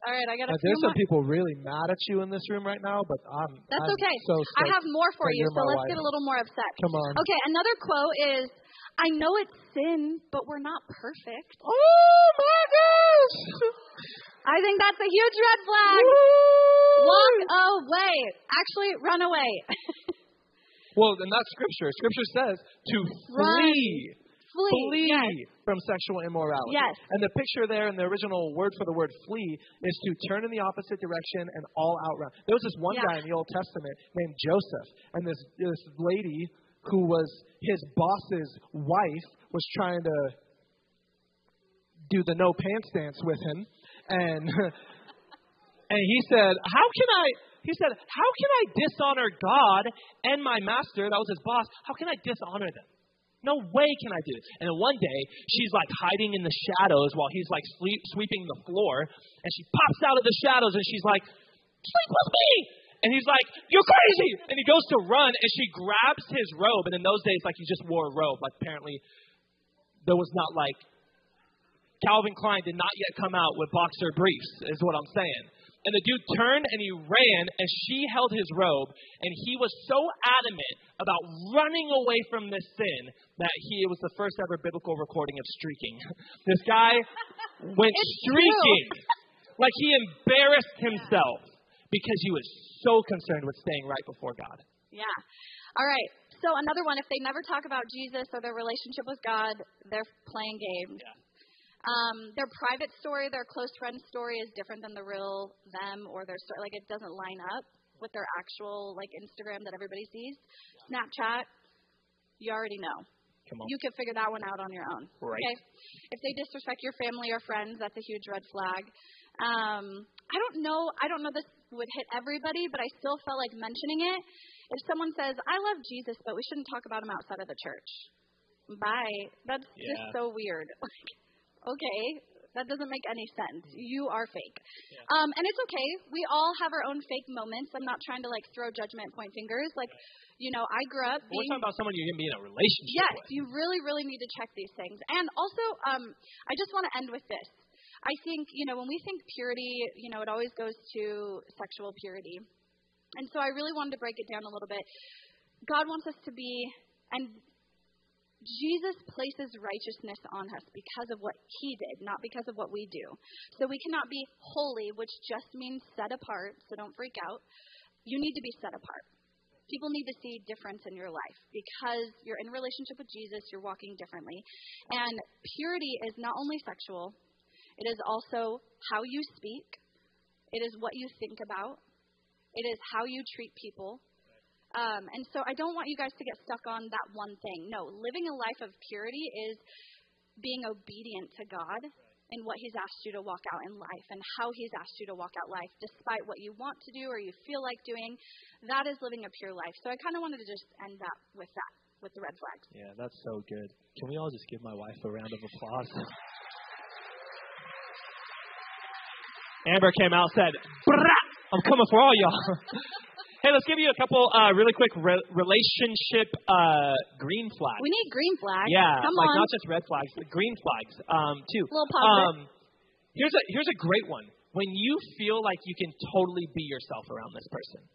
All right, I got a Now, few there's some people really mad at you in this room right now, but I'm That's I'm okay. so I have more for you, so let's wife. get a little more upset. Come on. Okay, another quote is I know it's sin, but we're not perfect. Oh my gosh! I think that's a huge red flag. Walk away. Actually, run away. <laughs> Well, and that's scripture. Scripture says to Run. flee. Flee. Flee Yes. from sexual immorality. Yes. And the picture there in the original word for the word flee is to turn in the opposite direction and all out run. There was this one Yeah. guy in the Old Testament named Joseph, and this this lady who was his boss's wife was trying to do the no pants dance with him, and <laughs> and he said, "How can I?" He said, "How can I dishonor God and my master? That was his boss. How can I dishonor them? No way can I do it." And then one day, she's like hiding in the shadows while he's like sleep, sweeping the floor, and she pops out of the shadows and she's like, "Sleep with me!" And he's like, "You're crazy!" And he goes to run, and she grabs his robe. And in those days, like he just wore a robe. Like apparently, there was not like Calvin Klein did not yet come out with boxer briefs, is what I'm saying. And the dude turned and he ran, and she held his robe, and he was so adamant about running away from this sin that he it was the first ever biblical recording of streaking. <laughs> This guy went streaking, <laughs> like he embarrassed himself because he was so concerned with staying right before God. Yeah. All right. So another one, if they never talk about Jesus or their relationship with God, they're playing games. Yeah. Um, their private story, their close friend story is different than the real them or their story. Like it doesn't line up with their actual like Instagram that everybody sees. Snapchat, you already know. Come on. You can figure that one out on your own. Right. Okay. If they disrespect your family or friends, that's a huge red flag. Um, I don't know. I don't know this would hit everybody, but I still felt like mentioning it. If someone says, "I love Jesus, but we shouldn't talk about him outside of the church," bye. That's just so weird. <laughs> Like, okay, that doesn't make any sense. You are fake. Um, and it's okay. We all have our own fake moments. I'm not trying to like throw judgment, point fingers. Like, you know, I grew up We're talking about someone you're to be in a relationship Yes, with. you really, really need to check these things. And also, um, I just want to end with this. I think, you know, when we think purity, you know, it always goes to sexual purity. And so I really wanted to break it down a little bit. God wants us to be, and Jesus places righteousness on us because of what he did, not because of what we do. So we cannot be holy, which just means set apart, so don't freak out. You need to be set apart. People need to see difference in your life because you're in relationship with Jesus, you're walking differently. And purity is not only sexual, it is also how you speak, it is what you think about, it is how you treat people. Um, and so I don't want you guys to get stuck on that one thing. No, living a life of purity is being obedient to God and what He's asked you to walk out in life and how He's asked you to walk out life, despite what you want to do or you feel like doing. That is living a pure life. So I kind of wanted to just end up with that, with the red flags. Yeah, that's so good. Can we all just give my wife a round of applause? Amber came out and said, "Brah, I'm coming for all y'all. <laughs> hey, let's give you a couple uh, really quick re- relationship uh, green flags. We need green flags. yeah, Come like on. not just red flags, but green flags um, too. Little positive. Um, here's a here's a great one. When you feel like you can totally be yourself around this person.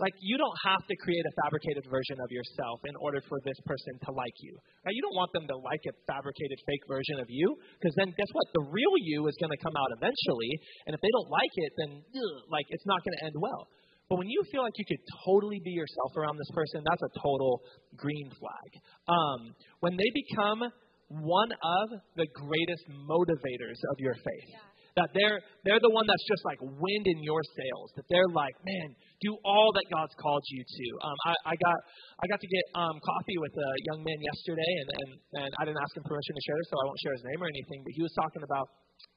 Like you don't have to create a fabricated version of yourself in order for this person to like you. Right? You don't want them to like a fabricated fake version of you, because then guess what? The real you is going to come out eventually, and if they don't like it, then ugh, like it's not going to end well. But when you feel like you could totally be yourself around this person, that's a total green flag. Um, when they become one of the greatest motivators of your faith. Yeah. That they're they're the one that's just like wind in your sails. That they're like, man, do all that God's called you to. Um, I, I got I got to get um, coffee with a young man yesterday, and, and and I didn't ask him permission to share, so I won't share his name or anything. But he was talking about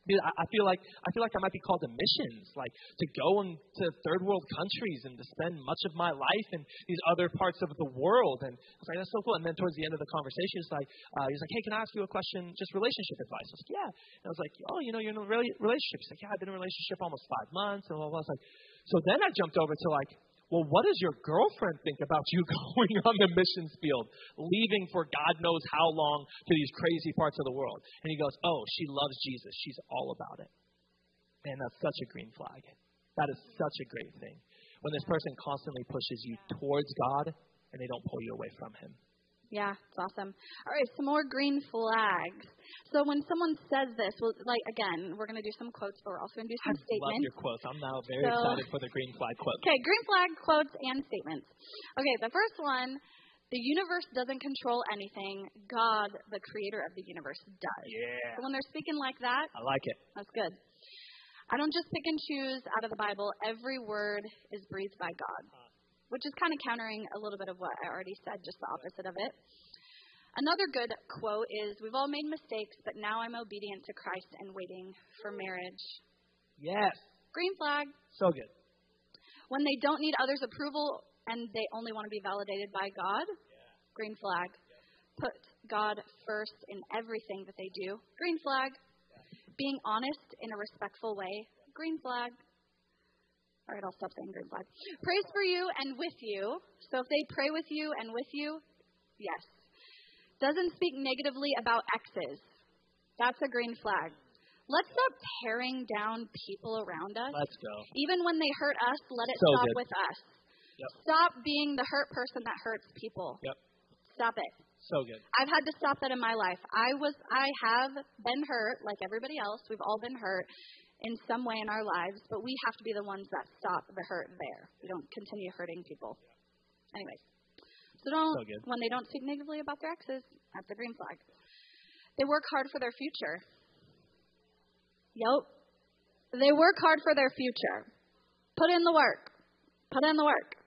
I feel like I feel like I might be called to missions, like to go into third world countries and to spend much of my life in these other parts of the world. And I was like, that's so cool. And then towards the end of the conversation, it's like uh, he's like, hey, can I ask you a question, just relationship advice? I was like, yeah. And I was like, oh, you know, you're in a relationship. He's like, yeah, I've been in a relationship almost five months. And blah, blah, blah. I was like, so then I jumped over to like, well, what does your girlfriend think about you <laughs> going on the missions field, leaving for God knows how long to these crazy parts of the world? And he goes, oh, she loves Jesus. She's all about it. Man, that's such a green flag. That is such a great thing. When this person constantly pushes you towards God and they don't pull you away from Him. Yeah, it's awesome. All right, some more green flags. So when someone says this, well, like again, we're going to do some quotes, but we're also going to do some I statements. love your quotes. I'm now very So- excited for the green flag quote. Okay, green flag quotes and statements. Okay, the first one the universe doesn't control anything, God, the creator of the universe, does. Yeah, So when they're speaking like that, I like it. that's good. I don't just pick and choose out of the Bible, every word is breathed by God, uh, which is kind of countering a little bit of what I already said, just the opposite of it. Another good quote is We've all made mistakes, but now I'm obedient to Christ and waiting for marriage. Yes, Green flag. so good. When they don't need others' approval and they only want to be validated by God, green flag. Put God first in everything that they do, green flag. Being honest in a respectful way, green flag. All right, I'll stop saying green flag. Prays for you and with you. So if they pray with you and with you, yes. Doesn't speak negatively about exes. That's a green flag. Let's stop tearing down people around us. Let's go. Even when they hurt us, let it So stop good. with us. Yep. Stop being the hurt person that hurts people. Yep, Stop it. so good. I've had to stop that in my life. I was I have been hurt like everybody else. We've all been hurt in some way in our lives, but we have to be the ones that stop the hurt there. We don't continue hurting people. Anyways. So don't So when they don't speak negatively about their exes, that's the green flag. They work hard for their future. Yep. They work hard for their future. Put in the work. Put in the work.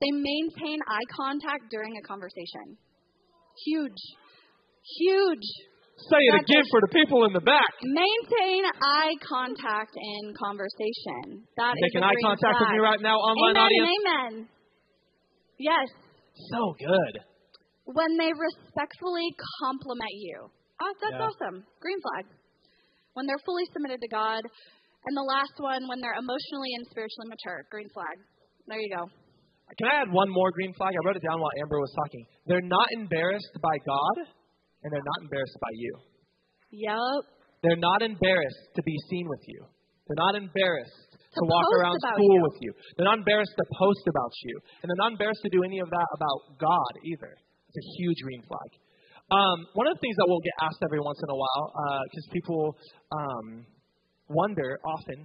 They maintain eye contact during a conversation. Huge. Huge. Say it again for the people in the back. Maintain eye contact in conversation. That is Making eye contact with me right now, online amen, audience. Amen. Yes. So good. When they respectfully compliment you. Oh, that's Yeah. awesome. Green flag. When they're fully submitted to God. And the last one, when they're emotionally and spiritually mature. Green flag. There you go. Can I add one more green flag? I wrote it down while Amber was talking. They're not embarrassed by God, and they're not embarrassed by you. Yep. They're not embarrassed to be seen with you. They're not embarrassed to, To walk around school you. with you. They're not embarrassed to post about you. And they're not embarrassed to do any of that about God either. It's a huge green flag. Um, one of the things that we'll get asked every once in a while, because people um, wonder often,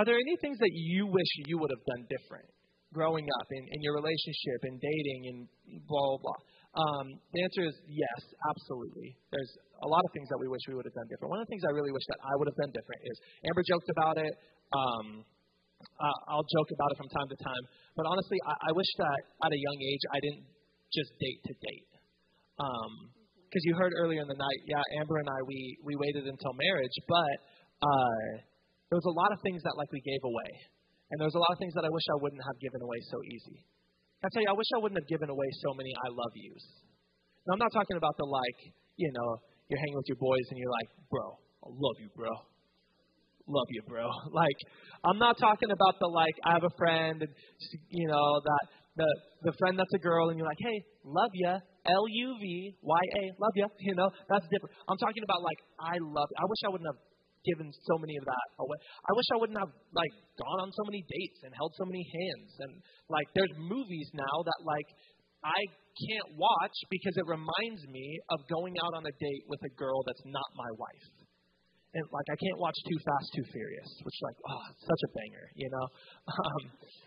are there any things that you wish you would have done different growing up in, in your relationship and dating and blah, blah, blah? Um, the answer is yes, absolutely. There's a lot of things that we wish we would have done different. One of the things I really wish that I would have done different is Amber joked about it. Um, uh, I'll joke about it from time to time. But honestly, I, I wish that at a young age I didn't just date to date. Because you heard earlier in the night, yeah, Amber and I, we, we waited until marriage, but uh, there was a lot of things that like we gave away. And there was a lot of things that I wish I wouldn't have given away so easy. I tell you, I wish I wouldn't have given away so many I love yous. Now, I'm not talking about the like, you know, you're hanging with your boys and you're like, bro, I love you, bro. Love you, bro. <laughs> Like, I'm not talking about the like, I have a friend and, you know, that the the friend that's a girl and you're like, hey, love ya, L U V Y A, love ya. <laughs> You know, that's different. I'm talking about like, I love. you." I wish I wouldn't have given so many of that away. I wish I wouldn't have like gone on so many dates and held so many hands and like there's movies now that like I can't watch because it reminds me of going out on a date with a girl that's not my wife. and like I can't watch Too Fast, Too Furious, which like oh, such a banger, you know. <laughs> Um,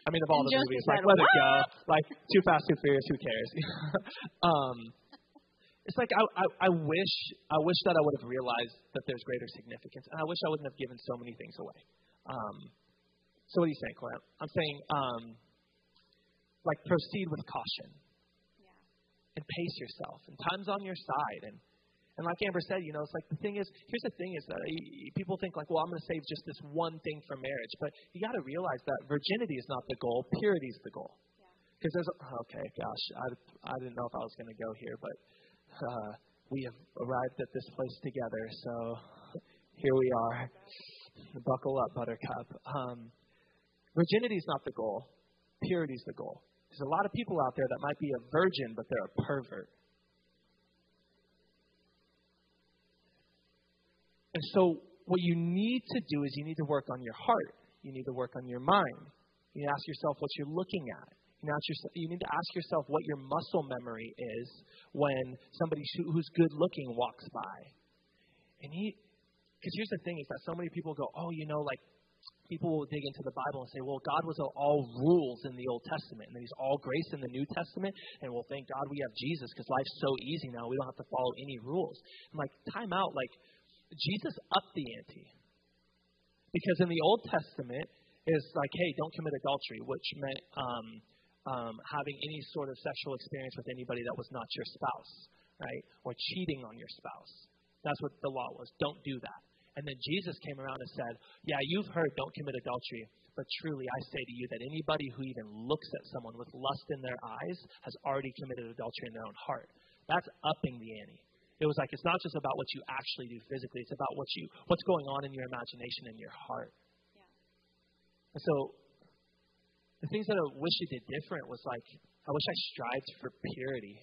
I mean, of all And the movies, like let it go. Like Too Fast, Too Furious, who cares? <laughs> um, it's like I, I I wish I wish that I would have realized that there's greater significance, and I wish I wouldn't have given so many things away. Um, so what are you saying, Clint? I'm saying um, like proceed with caution and pace yourself, and time's on your side, and and like Amber said, you know, it's like the thing is, here's the thing is that people think like, well, I'm going to save just this one thing for marriage, but you got to realize that virginity is not the goal, purity is the goal. Because there's, okay, gosh, I, I didn't know if I was going to go here, but uh, we have arrived at this place together, so here we are. Buckle up, Buttercup. Um, virginity is not the goal, purity is the goal. There's a lot of people out there that might be a virgin, but they're a pervert. And so, what you need to do is you need to work on your heart. You need to work on your mind. You need to ask yourself what you're looking at. You yourself, you need to ask yourself what your muscle memory is when somebody who's good looking walks by. And he, because here's the thing is that so many people go, oh, you know, like people will dig into the Bible and say, well, God was all rules in the Old Testament, and then He's all grace in the New Testament, and well, thank God we have Jesus because life's so easy now. We don't have to follow any rules. I'm like, time out. Like, Jesus upped the ante. Because in the Old Testament, is like, hey, don't commit adultery, which meant um, um, having any sort of sexual experience with anybody that was not your spouse, right? Or cheating on your spouse. That's what the law was. Don't do that. And then Jesus came around and said, Yeah, you've heard, don't commit adultery. But truly, I say to you that anybody who even looks at someone with lust in their eyes has already committed adultery in their own heart. That's upping the ante. It was like it's not just about what you actually do physically; it's about what you, what's going on in your imagination and your heart. Yeah. And so, the things that I wish you did different was like, I wish I strived for purity.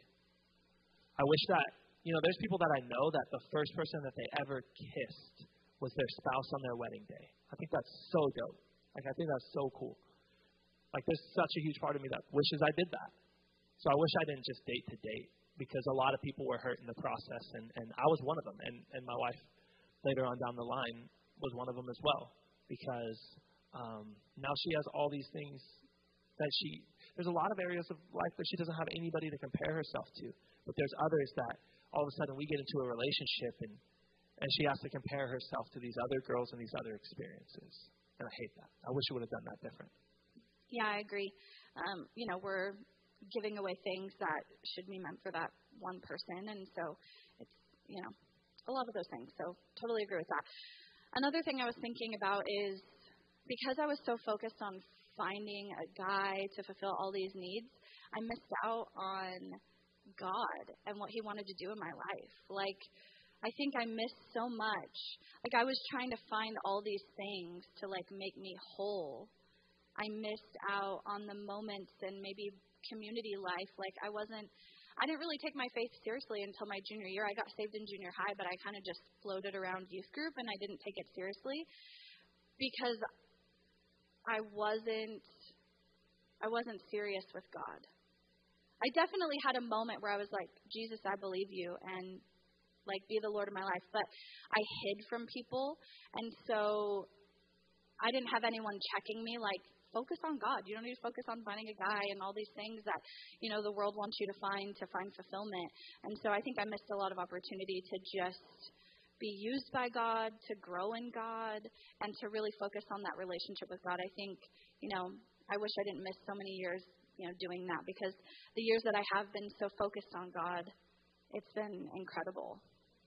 I wish that, you know, there's people that I know that the first person that they ever kissed was their spouse on their wedding day. I think that's so dope. Like, I think that's so cool. Like, there's such a huge part of me that wishes I did that. So I wish I didn't just date to date because a lot of people were hurt in the process, and, and I was one of them. And, and my wife, later on down the line, was one of them as well because um, now she has all these things that she, there's a lot of areas of life that she doesn't have anybody to compare herself to. But there's others that all of a sudden we get into a relationship and, and she has to compare herself to these other girls and these other experiences. And I hate that. I wish we would have done that different. Yeah, I agree. Um, you know, we're giving away things that should be meant for that one person, and so it's you know a lot of those things. So totally agree with that. Another thing I was thinking about is because I was so focused on finding a guy to fulfill all these needs, I missed out on God and what He wanted to do in my life. Like, I think I missed so much. Like, I was trying to find all these things to like make me whole. I missed out on the moments and maybe community life. Like, I wasn't. I didn't really take my faith seriously until my junior year. I got saved in junior high, but I kind of just floated around youth group and I didn't take it seriously because I wasn't I wasn't serious with God. I definitely had a moment where I was like, Jesus, I believe you and like be the Lord of my life, but I hid from people and so I didn't have anyone checking me like focus on God. You don't need to focus on finding a guy and all these things that, you know, the world wants you to find to find fulfillment. And so I think I missed a lot of opportunity to just be used by God, to grow in God, and to really focus on that relationship with God. I think, you know, I wish I didn't miss so many years, you know, doing that because the years that I have been so focused on God, it's been incredible.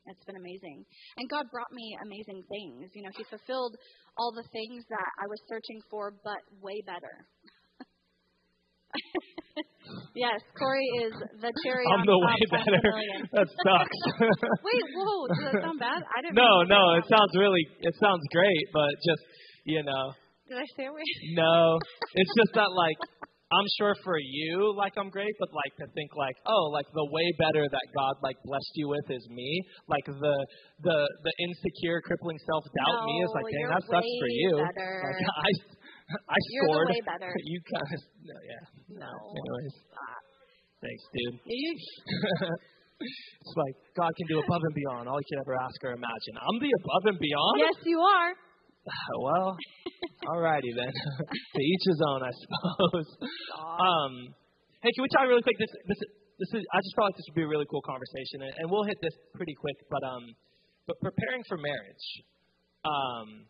It's been amazing. And God brought me amazing things. You know, He fulfilled all the things that I was searching for, but way better. Yes, Corey is the cherry I'm on the way better. <laughs> that sucks. <laughs> Wait, whoa, does that sound bad? I didn't. no, no, it sounds really, it sounds great, but just, you know, Did I say it weird? <laughs> no. It's just that, like, I'm sure for you, like, I'm great, but, like, to think, like, oh, like, the way better that God, like, blessed you with is me. Like, the, the, the insecure, crippling self-doubt me is like, dang, that sucks for you. better. Like, I, I You're scored. way better. <laughs> You kind of, no, yeah. No. Anyways, Ah. thanks, dude. <laughs> It's like God can do above and beyond all you could ever ask or imagine. I'm the above and beyond. Yes, you are. well, <laughs> alrighty then. to each his own, I suppose. Um, hey, can we talk really quick? This, this, this is. I just felt like this would be a really cool conversation, and, and we'll hit this pretty quick. But um, but preparing for marriage. Um,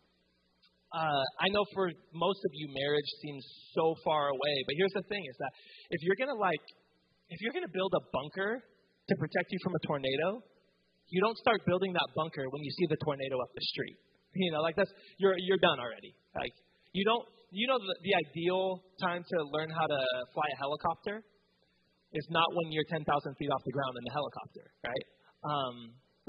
uh, I know for most of you, marriage seems so far away. But here's the thing: is that if you're gonna like, if you're gonna build a bunker to protect you from a tornado, you don't start building that bunker when you see the tornado up the street. You know, like that's you're you're done already. Like you don't you know the, the ideal time to learn how to fly a helicopter is not when you're 10,000 feet off the ground in the helicopter, right? Um,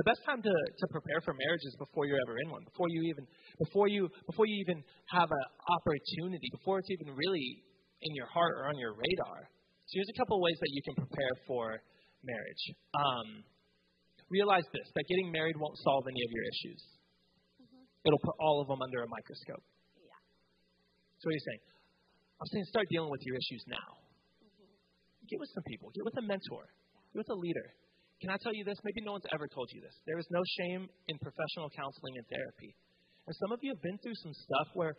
the best time to, to prepare for marriage is before you're ever in one, before you even before you before you even have an opportunity, before it's even really in your heart or on your radar. So here's a couple of ways that you can prepare for marriage. Um, realize this: that getting married won't solve any of your issues. Mm-hmm. It'll put all of them under a microscope. Yeah. So what are you saying? I'm saying start dealing with your issues now. Mm-hmm. Get with some people. Get with a mentor. Yeah. Get with a leader. Can I tell you this? Maybe no one's ever told you this. There is no shame in professional counseling and therapy. And some of you have been through some stuff where,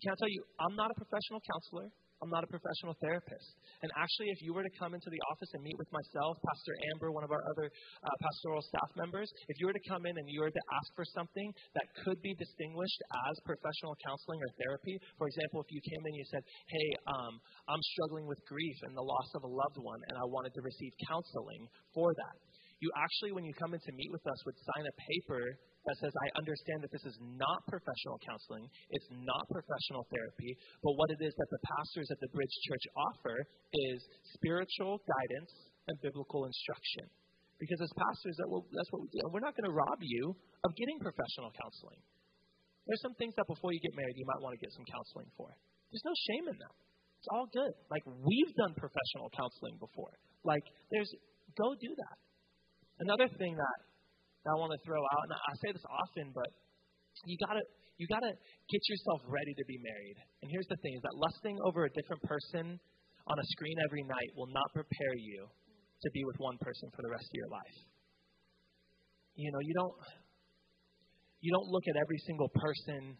can I tell you, I'm not a professional counselor. I'm not a professional therapist. And actually, if you were to come into the office and meet with myself, Pastor Amber, one of our other uh, pastoral staff members, if you were to come in and you were to ask for something that could be distinguished as professional counseling or therapy, for example, if you came in and you said, Hey, um, I'm struggling with grief and the loss of a loved one, and I wanted to receive counseling for that you actually, when you come in to meet with us, would sign a paper that says, I understand that this is not professional counseling, it's not professional therapy, but what it is that the pastors at the Bridge Church offer is spiritual guidance and biblical instruction. Because as pastors, that will, that's what we do. And we're not going to rob you of getting professional counseling. There's some things that before you get married, you might want to get some counseling for. There's no shame in that. It's all good. Like, we've done professional counseling before. Like, there's, go do that. Another thing that, that I want to throw out, and I say this often, but you gotta you gotta get yourself ready to be married. And here's the thing: is that lusting over a different person on a screen every night will not prepare you to be with one person for the rest of your life. You know, you don't you don't look at every single person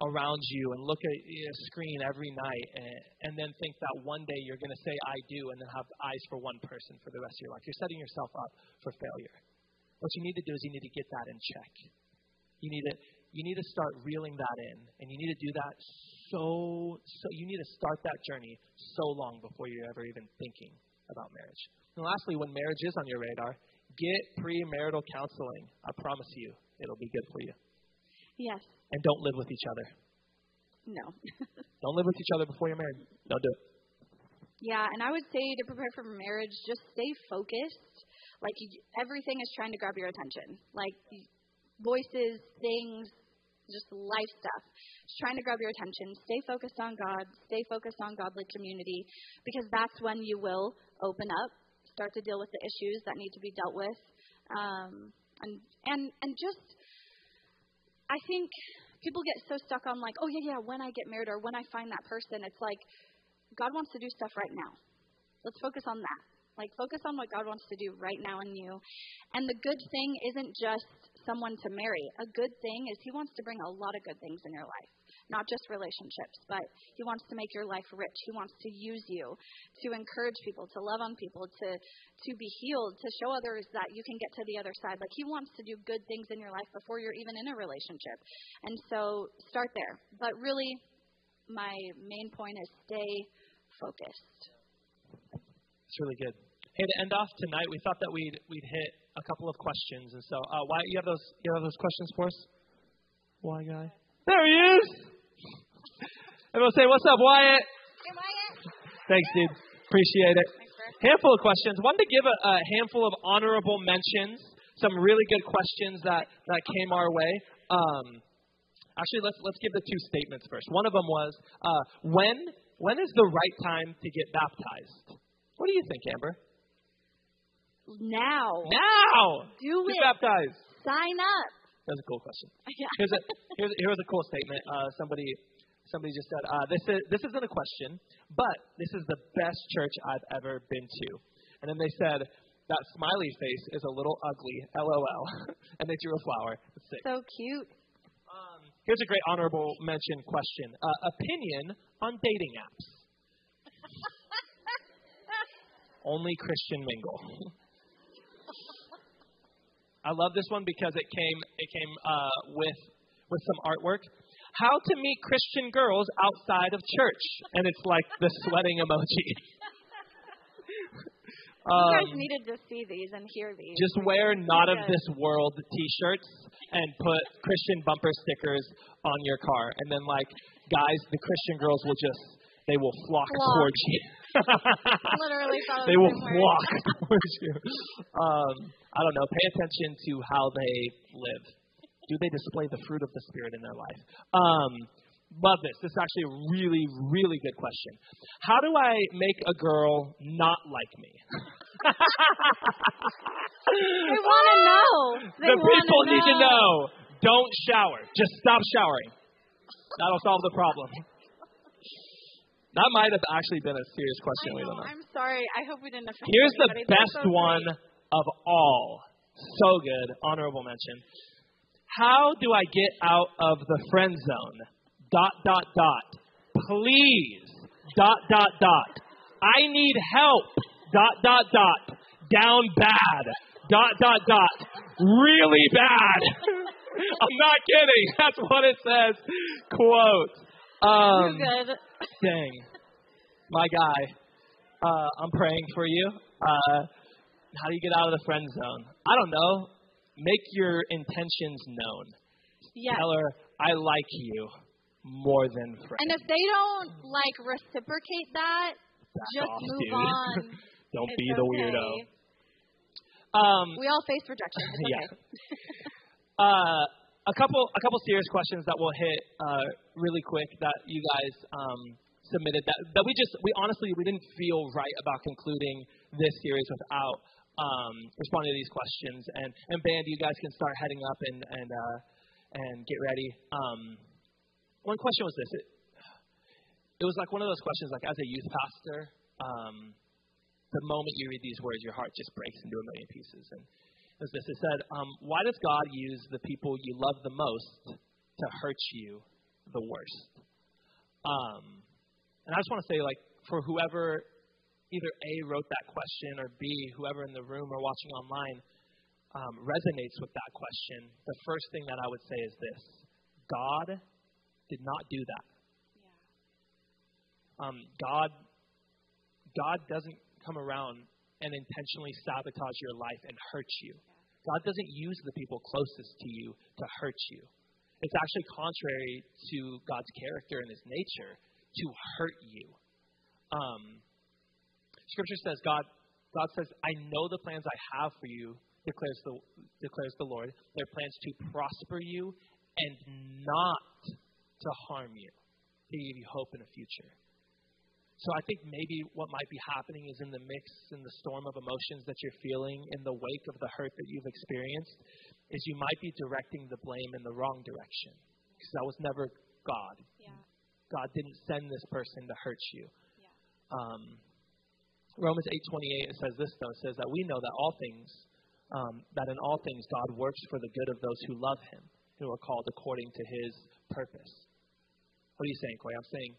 around you and look at a screen every night and, and then think that one day you're going to say, I do, and then have eyes for one person for the rest of your life. You're setting yourself up for failure. What you need to do is you need to get that in check. You need to, you need to start reeling that in, and you need to do that so, so you need to start that journey so long before you're ever even thinking about marriage. And lastly, when marriage is on your radar, get premarital counseling. I promise you, it'll be good for you. Yes. And don't live with each other. No. <laughs> don't live with each other before you're married. Don't do it. Yeah, and I would say to prepare for marriage, just stay focused. Like you, everything is trying to grab your attention. Like voices, things, just life stuff. Just trying to grab your attention. Stay focused on God. Stay focused on godly community because that's when you will open up, start to deal with the issues that need to be dealt with, um, and and and just I think people get so stuck on like, oh yeah, yeah, when I get married or when I find that person, it's like God wants to do stuff right now. Let's focus on that. Like focus on what God wants to do right now in you. And the good thing isn't just someone to marry. A good thing is he wants to bring a lot of good things in your life not just relationships, but He wants to make your life rich. He wants to use you to encourage people, to love on people, to to be healed, to show others that you can get to the other side. Like He wants to do good things in your life before you're even in a relationship. And so start there. But really, my main point is stay focused. It's really good. Hey, to end off tonight, we thought that we'd we'd hit a couple of questions, and so uh, why you have those you have those questions for us? Why guy? There he is. Everyone say, What's up, Wyatt? Hey, Wyatt. Thanks, dude. Appreciate it. Handful of questions. Wanted to give a, a handful of honorable mentions. Some really good questions that, that came our way. Um, actually, let's let's give the two statements first. One of them was, uh, when when is the right time to get baptized? What do you think, Amber? Now. Now. Do get it. baptized. Sign up. That's a cool question. Yeah. <laughs> Here's a here's, here's a cool statement. Uh, somebody somebody just said, uh, this, is, this isn't a question, but this is the best church I've ever been to. And then they said, that smiley face is a little ugly. LOL. <laughs> and they drew a flower. So cute. Um, here's a great honorable mention question. Uh, opinion on dating apps. <laughs> Only Christian mingle. I love this one because it came it came uh, with with some artwork. How to meet Christian girls outside of church, and it's like the sweating emoji. you guys Um, needed to see these and hear these. just wear not of this world t-shirts and put Christian bumper stickers on your car, and then like guys, the Christian girls will just they will flock, Flock. towards you. <laughs> Literally <laughs> they will flock <laughs> towards you. Um, I don't know. Pay attention to how they live. Do they display the fruit of the spirit in their life? Um, love this. This is actually a really, really good question. How do I make a girl not like me? They want to know. <laughs> They the people need to know. Don't shower. Just stop showering. That'll solve the problem. That might have actually been a serious I question. We don't know. I'm sorry. I hope we didn't offend Here's the best so one of all. So good. Honorable mention. How do I get out of the friend zone? Dot, dot, dot. Please. Dot, dot, dot. I need help. Dot, dot, dot. Down bad. Dot, dot, dot. Really bad. <laughs> I'm not kidding. <laughs> That's what it says. Quote. Um, You're good. Dang. My guy, uh, I'm praying for you. Uh, how do you get out of the friend zone? I don't know. Make your intentions known. Yes. Tell her, I like you more than friends. And if they don't like reciprocate that, just off, move dude. on. <laughs> don't It's be the okay. weirdo. Um, We all face rejection. It's <laughs> Yeah. okay. <laughs> uh, a couple a couple serious questions that we'll hit uh, really quick that you guys um, submitted that that we just we honestly we didn't feel right about concluding this series without um, responding to these questions and and band you guys can start heading up and and uh, and get ready. Um, one question was this. It, it was like one of those questions like as a youth pastor. Um, the moment you read these words, your heart just breaks into a million pieces. And it was this. It said, um, "Why does God use the people you love the most to hurt you the worst?" Um, and I just want to say, like, for whoever either A wrote that question or B, whoever in the room or watching online um, resonates with that question, the first thing that I would say is this: God did not do that. Um, God, God doesn't come around and intentionally sabotage your life and hurt you. God doesn't use the people closest to you to hurt you. It's actually contrary to God's character and His nature to hurt you. Um, scripture says, God, God says, "I know the plans I have for you," declares the declares the Lord. They're plans to prosper you and not to harm you, to give you hope in a future. So I think maybe what might be happening is in the mix, in the storm of emotions that you're feeling, in the wake of the hurt that you've experienced, is you might be directing the blame in the wrong direction. Because that was never God. Yeah. God didn't send this person to hurt you. Yeah. Um, Romans 8:28 it says this though. It says that we know that all things, um, that in all things God works for the good of those who love Him, who are called according to His purpose. What are you saying, Clay? I'm saying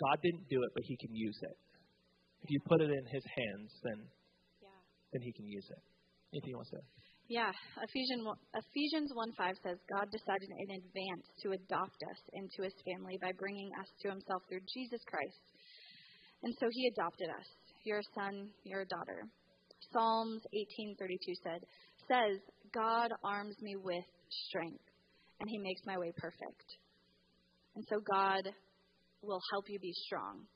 God didn't do it, but He can use it. If you put it in His hands, then Yeah. then He can use it. Anything you want to say? Yeah, Ephesians one- Ephesians one five says God decided in advance to adopt us into His family by bringing us to Himself through Jesus Christ, and so He adopted us. You're son, you're daughter. Psalms eighteen thirty two said says God arms me with strength, and He makes my way perfect. And so God will help you be strong.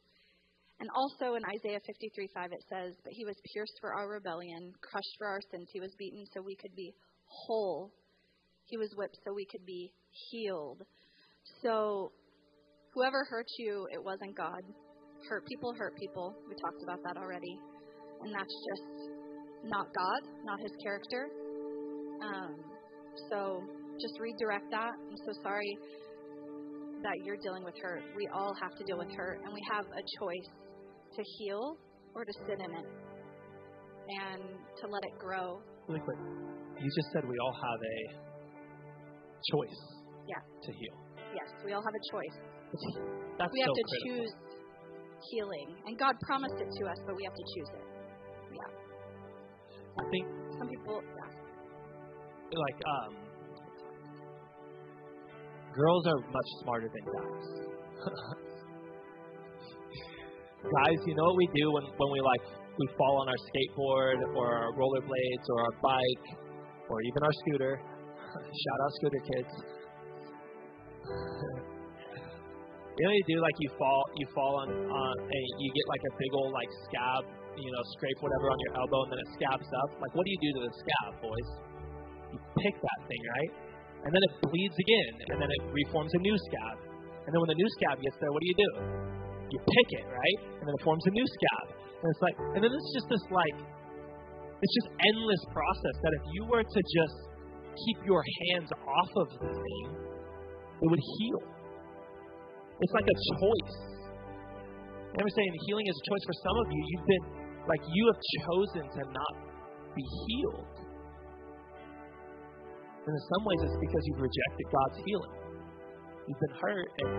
And also in Isaiah 53 5, it says, But he was pierced for our rebellion, crushed for our sins. He was beaten so we could be whole. He was whipped so we could be healed. So, whoever hurt you, it wasn't God. Hurt people hurt people. We talked about that already. And that's just not God, not his character. Um, so, just redirect that. I'm so sorry that you're dealing with hurt. We all have to deal with hurt, and we have a choice to heal or to sit in it. and to let it grow. Really quick, you just said we all have a choice Yeah. to heal. Yes, we all have a choice. That's we have to critical. choose healing. And God promised it to us, but we have to choose it. Yeah. I think Some people, yeah. like um, girls are much smarter than guys. <laughs> guys, you know what we do when when we like we fall on our skateboard or our rollerblades or our bike or even our scooter. <laughs> Shout out scooter kids. <laughs> you know what you do? Like you fall you fall on on and you get like a big old like scab you know scrape whatever on your elbow and then it scabs up. Like what do you do to the scab boys? You pick that thing right? And then it bleeds again and then it reforms a new scab. And then when the new scab gets there what do you do? You pick it right? And then it forms a new scab. And it's like and then it's just this like it's just endless process that if you were to just keep your hands off of the thing it would heal it's like a choice. I'm saying healing is a choice for some of you. You've been like you have chosen to not be healed. And in some ways it's because you've rejected God's healing. You've been hurt and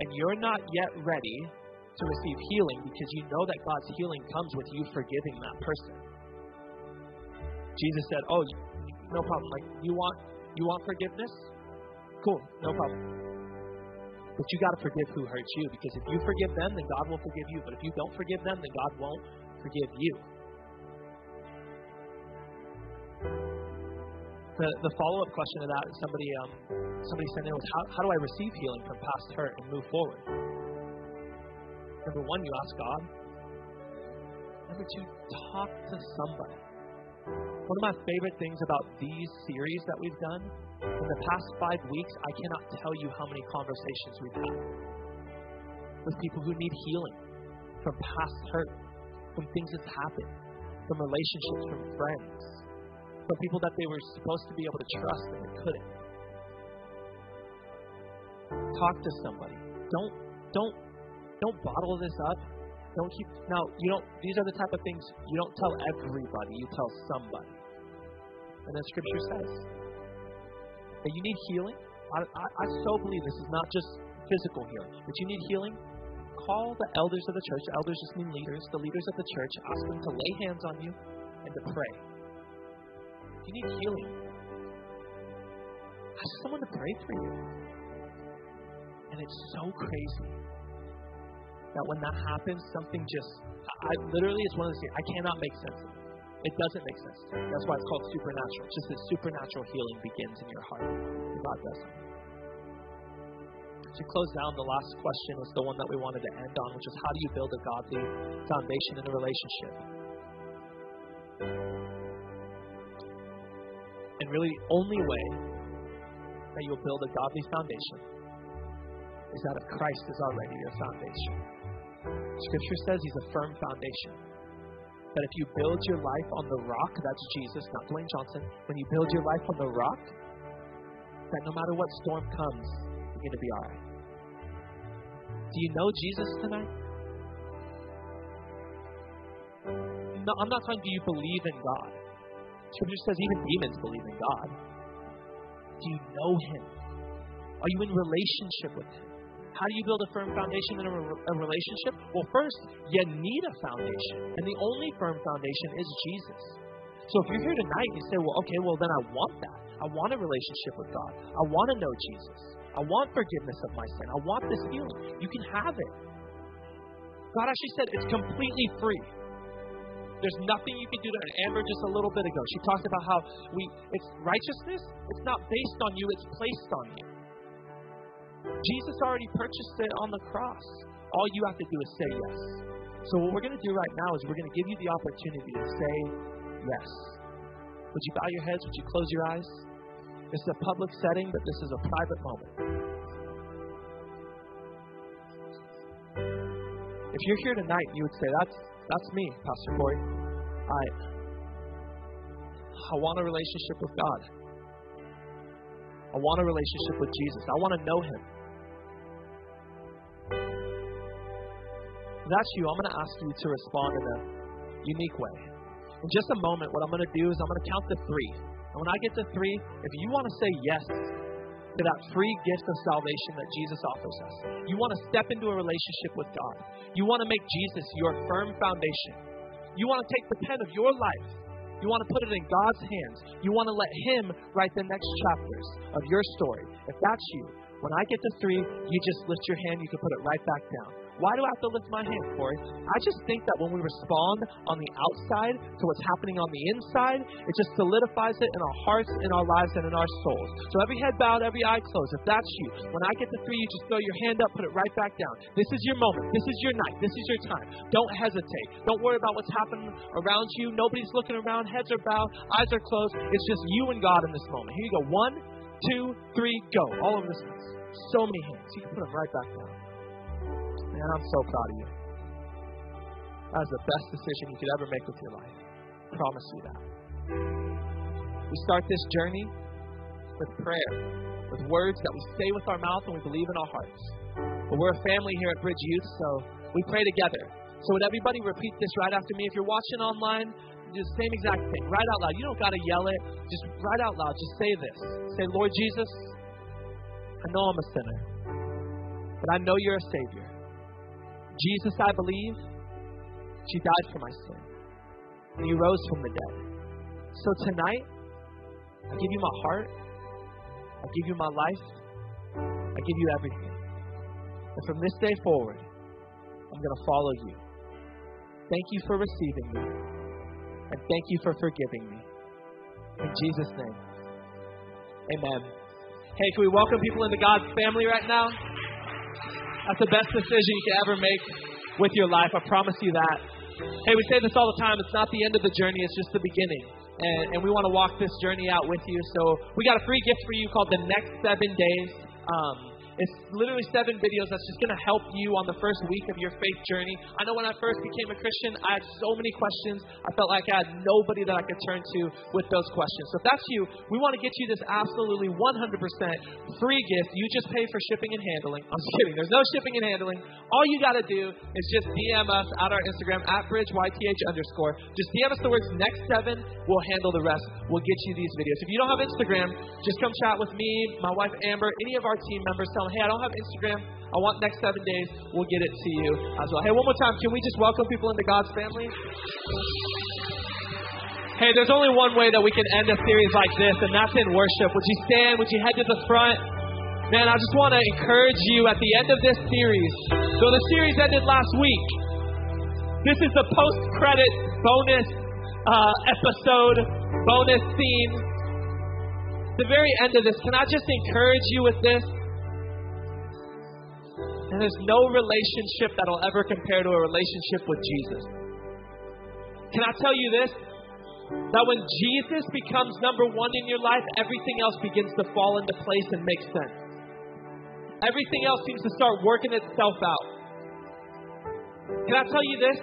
and you're not yet ready to receive healing because you know that God's healing comes with you forgiving that person. Jesus said, "Oh, no problem. Like you want you want forgiveness? Cool, no problem. But you got to forgive who hurts you because if you forgive them, then God will forgive you. But if you don't forgive them, then God won't forgive you. The, the follow up question to that somebody um, somebody sent in was how, how do I receive healing from past hurt and move forward? Number one, you ask God. Number two, talk to somebody. One of my favorite things about these series that we've done in the past five weeks, I cannot tell you how many conversations we've had with people who need healing from past hurt, from things that's happened, from relationships, from friends, from people that they were supposed to be able to trust and they couldn't. Talk to somebody. Don't don't don't bottle this up. Don't keep now. You don't. These are the type of things you don't tell everybody. You tell somebody. And then Scripture says that you need healing. I, I, I so believe this is not just physical healing, but you need healing. Call the elders of the church. Elders just mean leaders. The leaders of the church. Ask them to lay hands on you and to pray. You need healing, ask someone to pray for you. And it's so crazy that when that happens, something just, I, literally, it's one of those things, I cannot make sense of it. It doesn't make sense. That's why it's called supernatural. It's just that supernatural healing begins in your heart. God does it. To close down, the last question was the one that we wanted to end on, which is how do you build a godly foundation in a relationship? And really, only way that you'll build a godly foundation is that if Christ is already your foundation. Scripture says he's a firm foundation. That if you build your life on the rock, that's Jesus, not Dwayne Johnson, when you build your life on the rock, that no matter what storm comes, you're going to be all right. Do you know Jesus tonight? No, I'm not talking, do you believe in God? Scripture says even demons believe in God. Do you know Him? Are you in relationship with Him? How do you build a firm foundation in a, a relationship? Well, first, you need a foundation. And the only firm foundation is Jesus. So if you're here tonight you say, well, okay, well, then I want that. I want a relationship with God. I want to know Jesus. I want forgiveness of my sin. I want this healing. You can have it. God actually said it's completely free. There's nothing you can do to it. Amber just a little bit ago, she talked about how we it's righteousness, it's not based on you, it's placed on you. Jesus already purchased it on the cross. All you have to do is say yes. So what we're going to do right now is we're going to give you the opportunity to say yes. Would you bow your heads? Would you close your eyes? This is a public setting, but this is a private moment. If you're here tonight, you would say, "That's that's me, Pastor Corey. I I want a relationship with God. I want a relationship with Jesus. I want to know Him." If that's you, I'm going to ask you to respond in a unique way. In just a moment, what I'm going to do is I'm going to count to three. And when I get to three, if you want to say yes to that free gift of salvation that Jesus offers us, you want to step into a relationship with God, you want to make Jesus your firm foundation, you want to take the pen of your life, you want to put it in God's hands, you want to let Him write the next chapters of your story. If that's you, when I get to three, you just lift your hand, you can put it right back down. Why do I have to lift my hand, Corey? I just think that when we respond on the outside to what's happening on the inside, it just solidifies it in our hearts, in our lives, and in our souls. So every head bowed, every eye closed. If that's you, when I get to three, you just throw your hand up, put it right back down. This is your moment. This is your night. This is your time. Don't hesitate. Don't worry about what's happening around you. Nobody's looking around. Heads are bowed, eyes are closed. It's just you and God in this moment. Here you go. One, two, three, go. All over this place. So many hands. You can put them right back down. Man, I'm so proud of you. That was the best decision you could ever make with your life. I promise you that. We start this journey with prayer, with words that we say with our mouth and we believe in our hearts. But we're a family here at Bridge Youth, so we pray together. So would everybody repeat this right after me? If you're watching online, do the same exact thing. Right out loud. You don't got to yell it. Just right out loud. Just say this. Say, Lord Jesus, I know I'm a sinner, but I know you're a Savior. Jesus, I believe, she died for my sin, and you rose from the dead. So tonight, I give you my heart, I give you my life, I give you everything. And from this day forward, I'm going to follow you. Thank you for receiving me, and thank you for forgiving me. In Jesus' name, amen. Hey, can we welcome people into God's family right now? That's the best decision you can ever make with your life. I promise you that. Hey, we say this all the time. It's not the end of the journey, it's just the beginning. And, and we want to walk this journey out with you. So we got a free gift for you called The Next Seven Days. Um, it's literally seven videos that's just going to help you on the first week of your faith journey. I know when I first became a Christian, I had so many questions. I felt like I had nobody that I could turn to with those questions. So if that's you, we want to get you this absolutely 100% free gift. You just pay for shipping and handling. I'm kidding. There's no shipping and handling. All you got to do is just DM us at our Instagram at bridgeyth underscore. Just DM us the words next seven. We'll handle the rest. We'll get you these videos. If you don't have Instagram, just come chat with me, my wife Amber, any of our team members. Tell hey, I don't have Instagram. I want next seven days. We'll get it to you as well. Hey, one more time, can we just welcome people into God's family? Hey, there's only one way that we can end a series like this, and that's in worship. Would you stand? Would you head to the front? Man, I just want to encourage you at the end of this series. So the series ended last week. This is the post credit bonus uh, episode, bonus scene. The very end of this, can I just encourage you with this? And there's no relationship that'll ever compare to a relationship with Jesus. Can I tell you this? That when Jesus becomes number one in your life, everything else begins to fall into place and make sense. Everything else seems to start working itself out. Can I tell you this?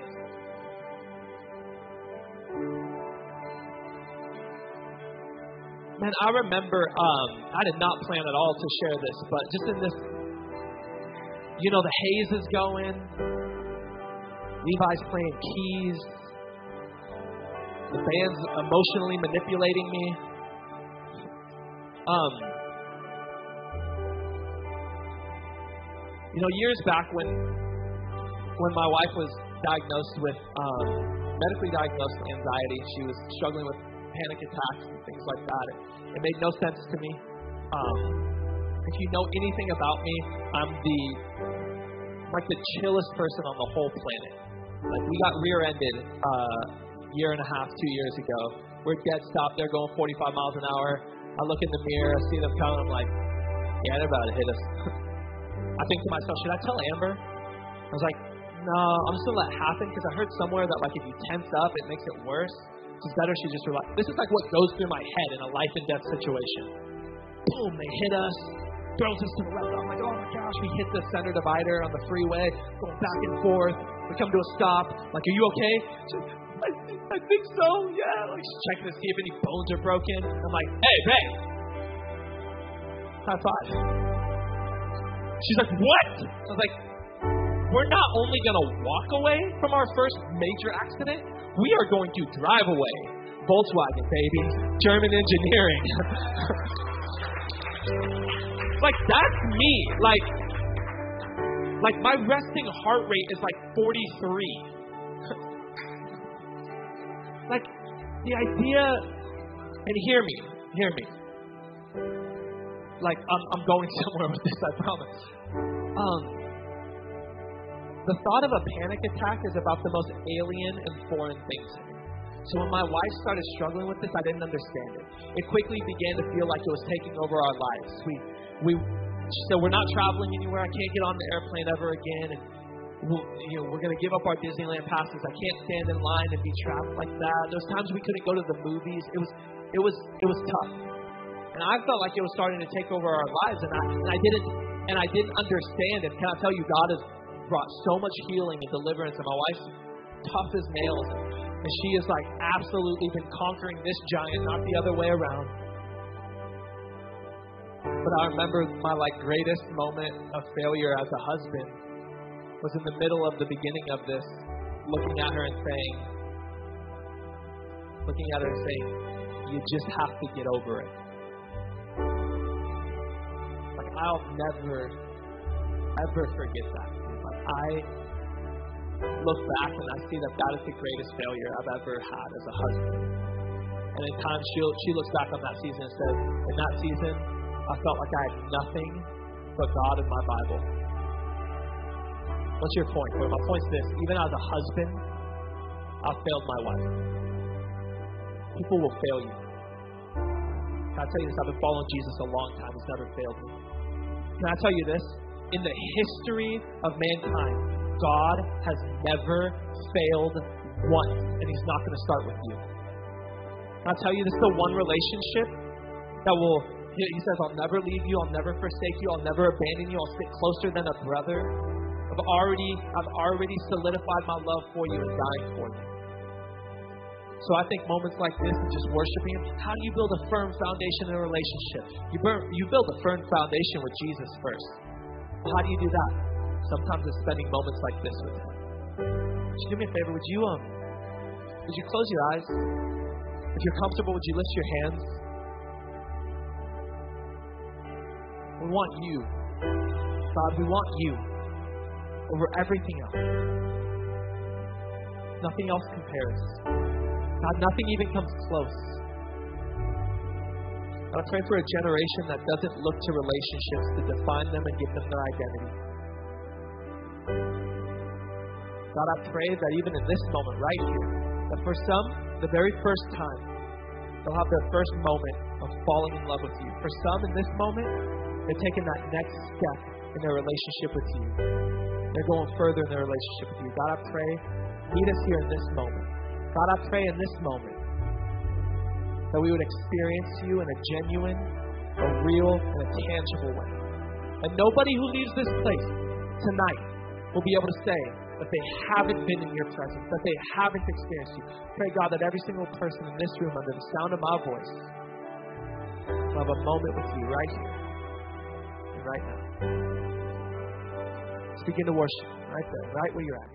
Man, I remember, um, I did not plan at all to share this, but just in this, you know, the haze is going, Levi's playing keys, the band's emotionally manipulating me. Um, you know, years back when when my wife was diagnosed with um, medically diagnosed anxiety, she was struggling with panic attacks and things like that. It, it made no sense to me. Um, if you know anything about me, I'm the like the chillest person on the whole planet. Like we got rear-ended uh, year and a half, two years ago. We're dead stop. They're going 45 miles an hour. I look in the mirror, I see them coming. I'm like, yeah, they're about to hit us. <laughs> I think to myself, should I tell Amber? I was like, no, I'm just gonna let it happen because I heard somewhere that like if you tense up, it makes it worse. It's better she just relax. This is like what goes through my head in a life and death situation. Boom, they hit us, throws us to the left. I'm like, oh my gosh, we hit the center divider on the freeway, going back and forth. We come to a stop. Like, are you okay? I think, I think so. Yeah. Like she's checking to see if any bones are broken. I'm like, hey, babe, high five. She's like, what? I was like, we're not only going to walk away from our first major accident, we are going to drive away. Volkswagen, baby. German engineering. <laughs> like, that's me. Like, like my resting heart rate is like 43. <laughs> like, the idea, and hear me, hear me. Like, I'm, I'm going <laughs> somewhere with this, I promise. Um, the thought of a panic attack is about the most alien and foreign thing. So when my wife started struggling with this, I didn't understand it. It quickly began to feel like it was taking over our lives. We, we, she said, we're not traveling anywhere. I can't get on the airplane ever again. And we'll, you know, we're going to give up our Disneyland passes. I can't stand in line and be trapped like that. Those times we couldn't go to the movies. It was, it was, it was tough. And I felt like it was starting to take over our lives, and I, and I didn't, and I didn't understand. it. can I tell you, God has brought so much healing and deliverance. And my wife's tough as nails, and she has like absolutely been conquering this giant, not the other way around. But I remember my like greatest moment of failure as a husband was in the middle of the beginning of this, looking at her and saying, looking at her and saying, you just have to get over it. Like I'll never, ever forget that. Like I look back and I see that that is the greatest failure I've ever had as a husband. And in times she she looks back on that season and says, in that season, I felt like I had nothing but God and my Bible. What's your point? Well, my point's this: even as a husband, I failed my wife. People will fail you. Can I tell you this? I've been following Jesus a long time. He's never failed me. Can I tell you this? In the history of mankind, God has never failed once, and He's not going to start with you. Can I tell you this is the one relationship that will, He says, I'll never leave you, I'll never forsake you, I'll never abandon you, I'll stick closer than a brother. I've already, I've already solidified my love for you and dying for you. So I think moments like this just worshiping Him, how do you build a firm foundation in a relationship? You, burn, you build a firm foundation with Jesus first. How do you do that? Sometimes it's spending moments like this with Him. Would you do me a favor? Would you um, would you close your eyes? If you're comfortable, would you lift your hands? We want you, God. We want you over everything else. Nothing else compares. God, nothing even comes close. God, I pray for a generation that doesn't look to relationships to define them and give them their identity. God, I pray that even in this moment right here, that for some, the very first time, they'll have their first moment of falling in love with you. For some, in this moment, they're taking that next step in their relationship with you. They're going further in their relationship with you. God, I pray, meet us here in this moment. God, I pray in this moment that we would experience you in a genuine, a real, and a tangible way. And nobody who leaves this place tonight will be able to say that they haven't been in your presence, that they haven't experienced you. Pray, God, that every single person in this room, under the sound of my voice, will have a moment with you right here right now. Let's begin to worship right there, right where you're at.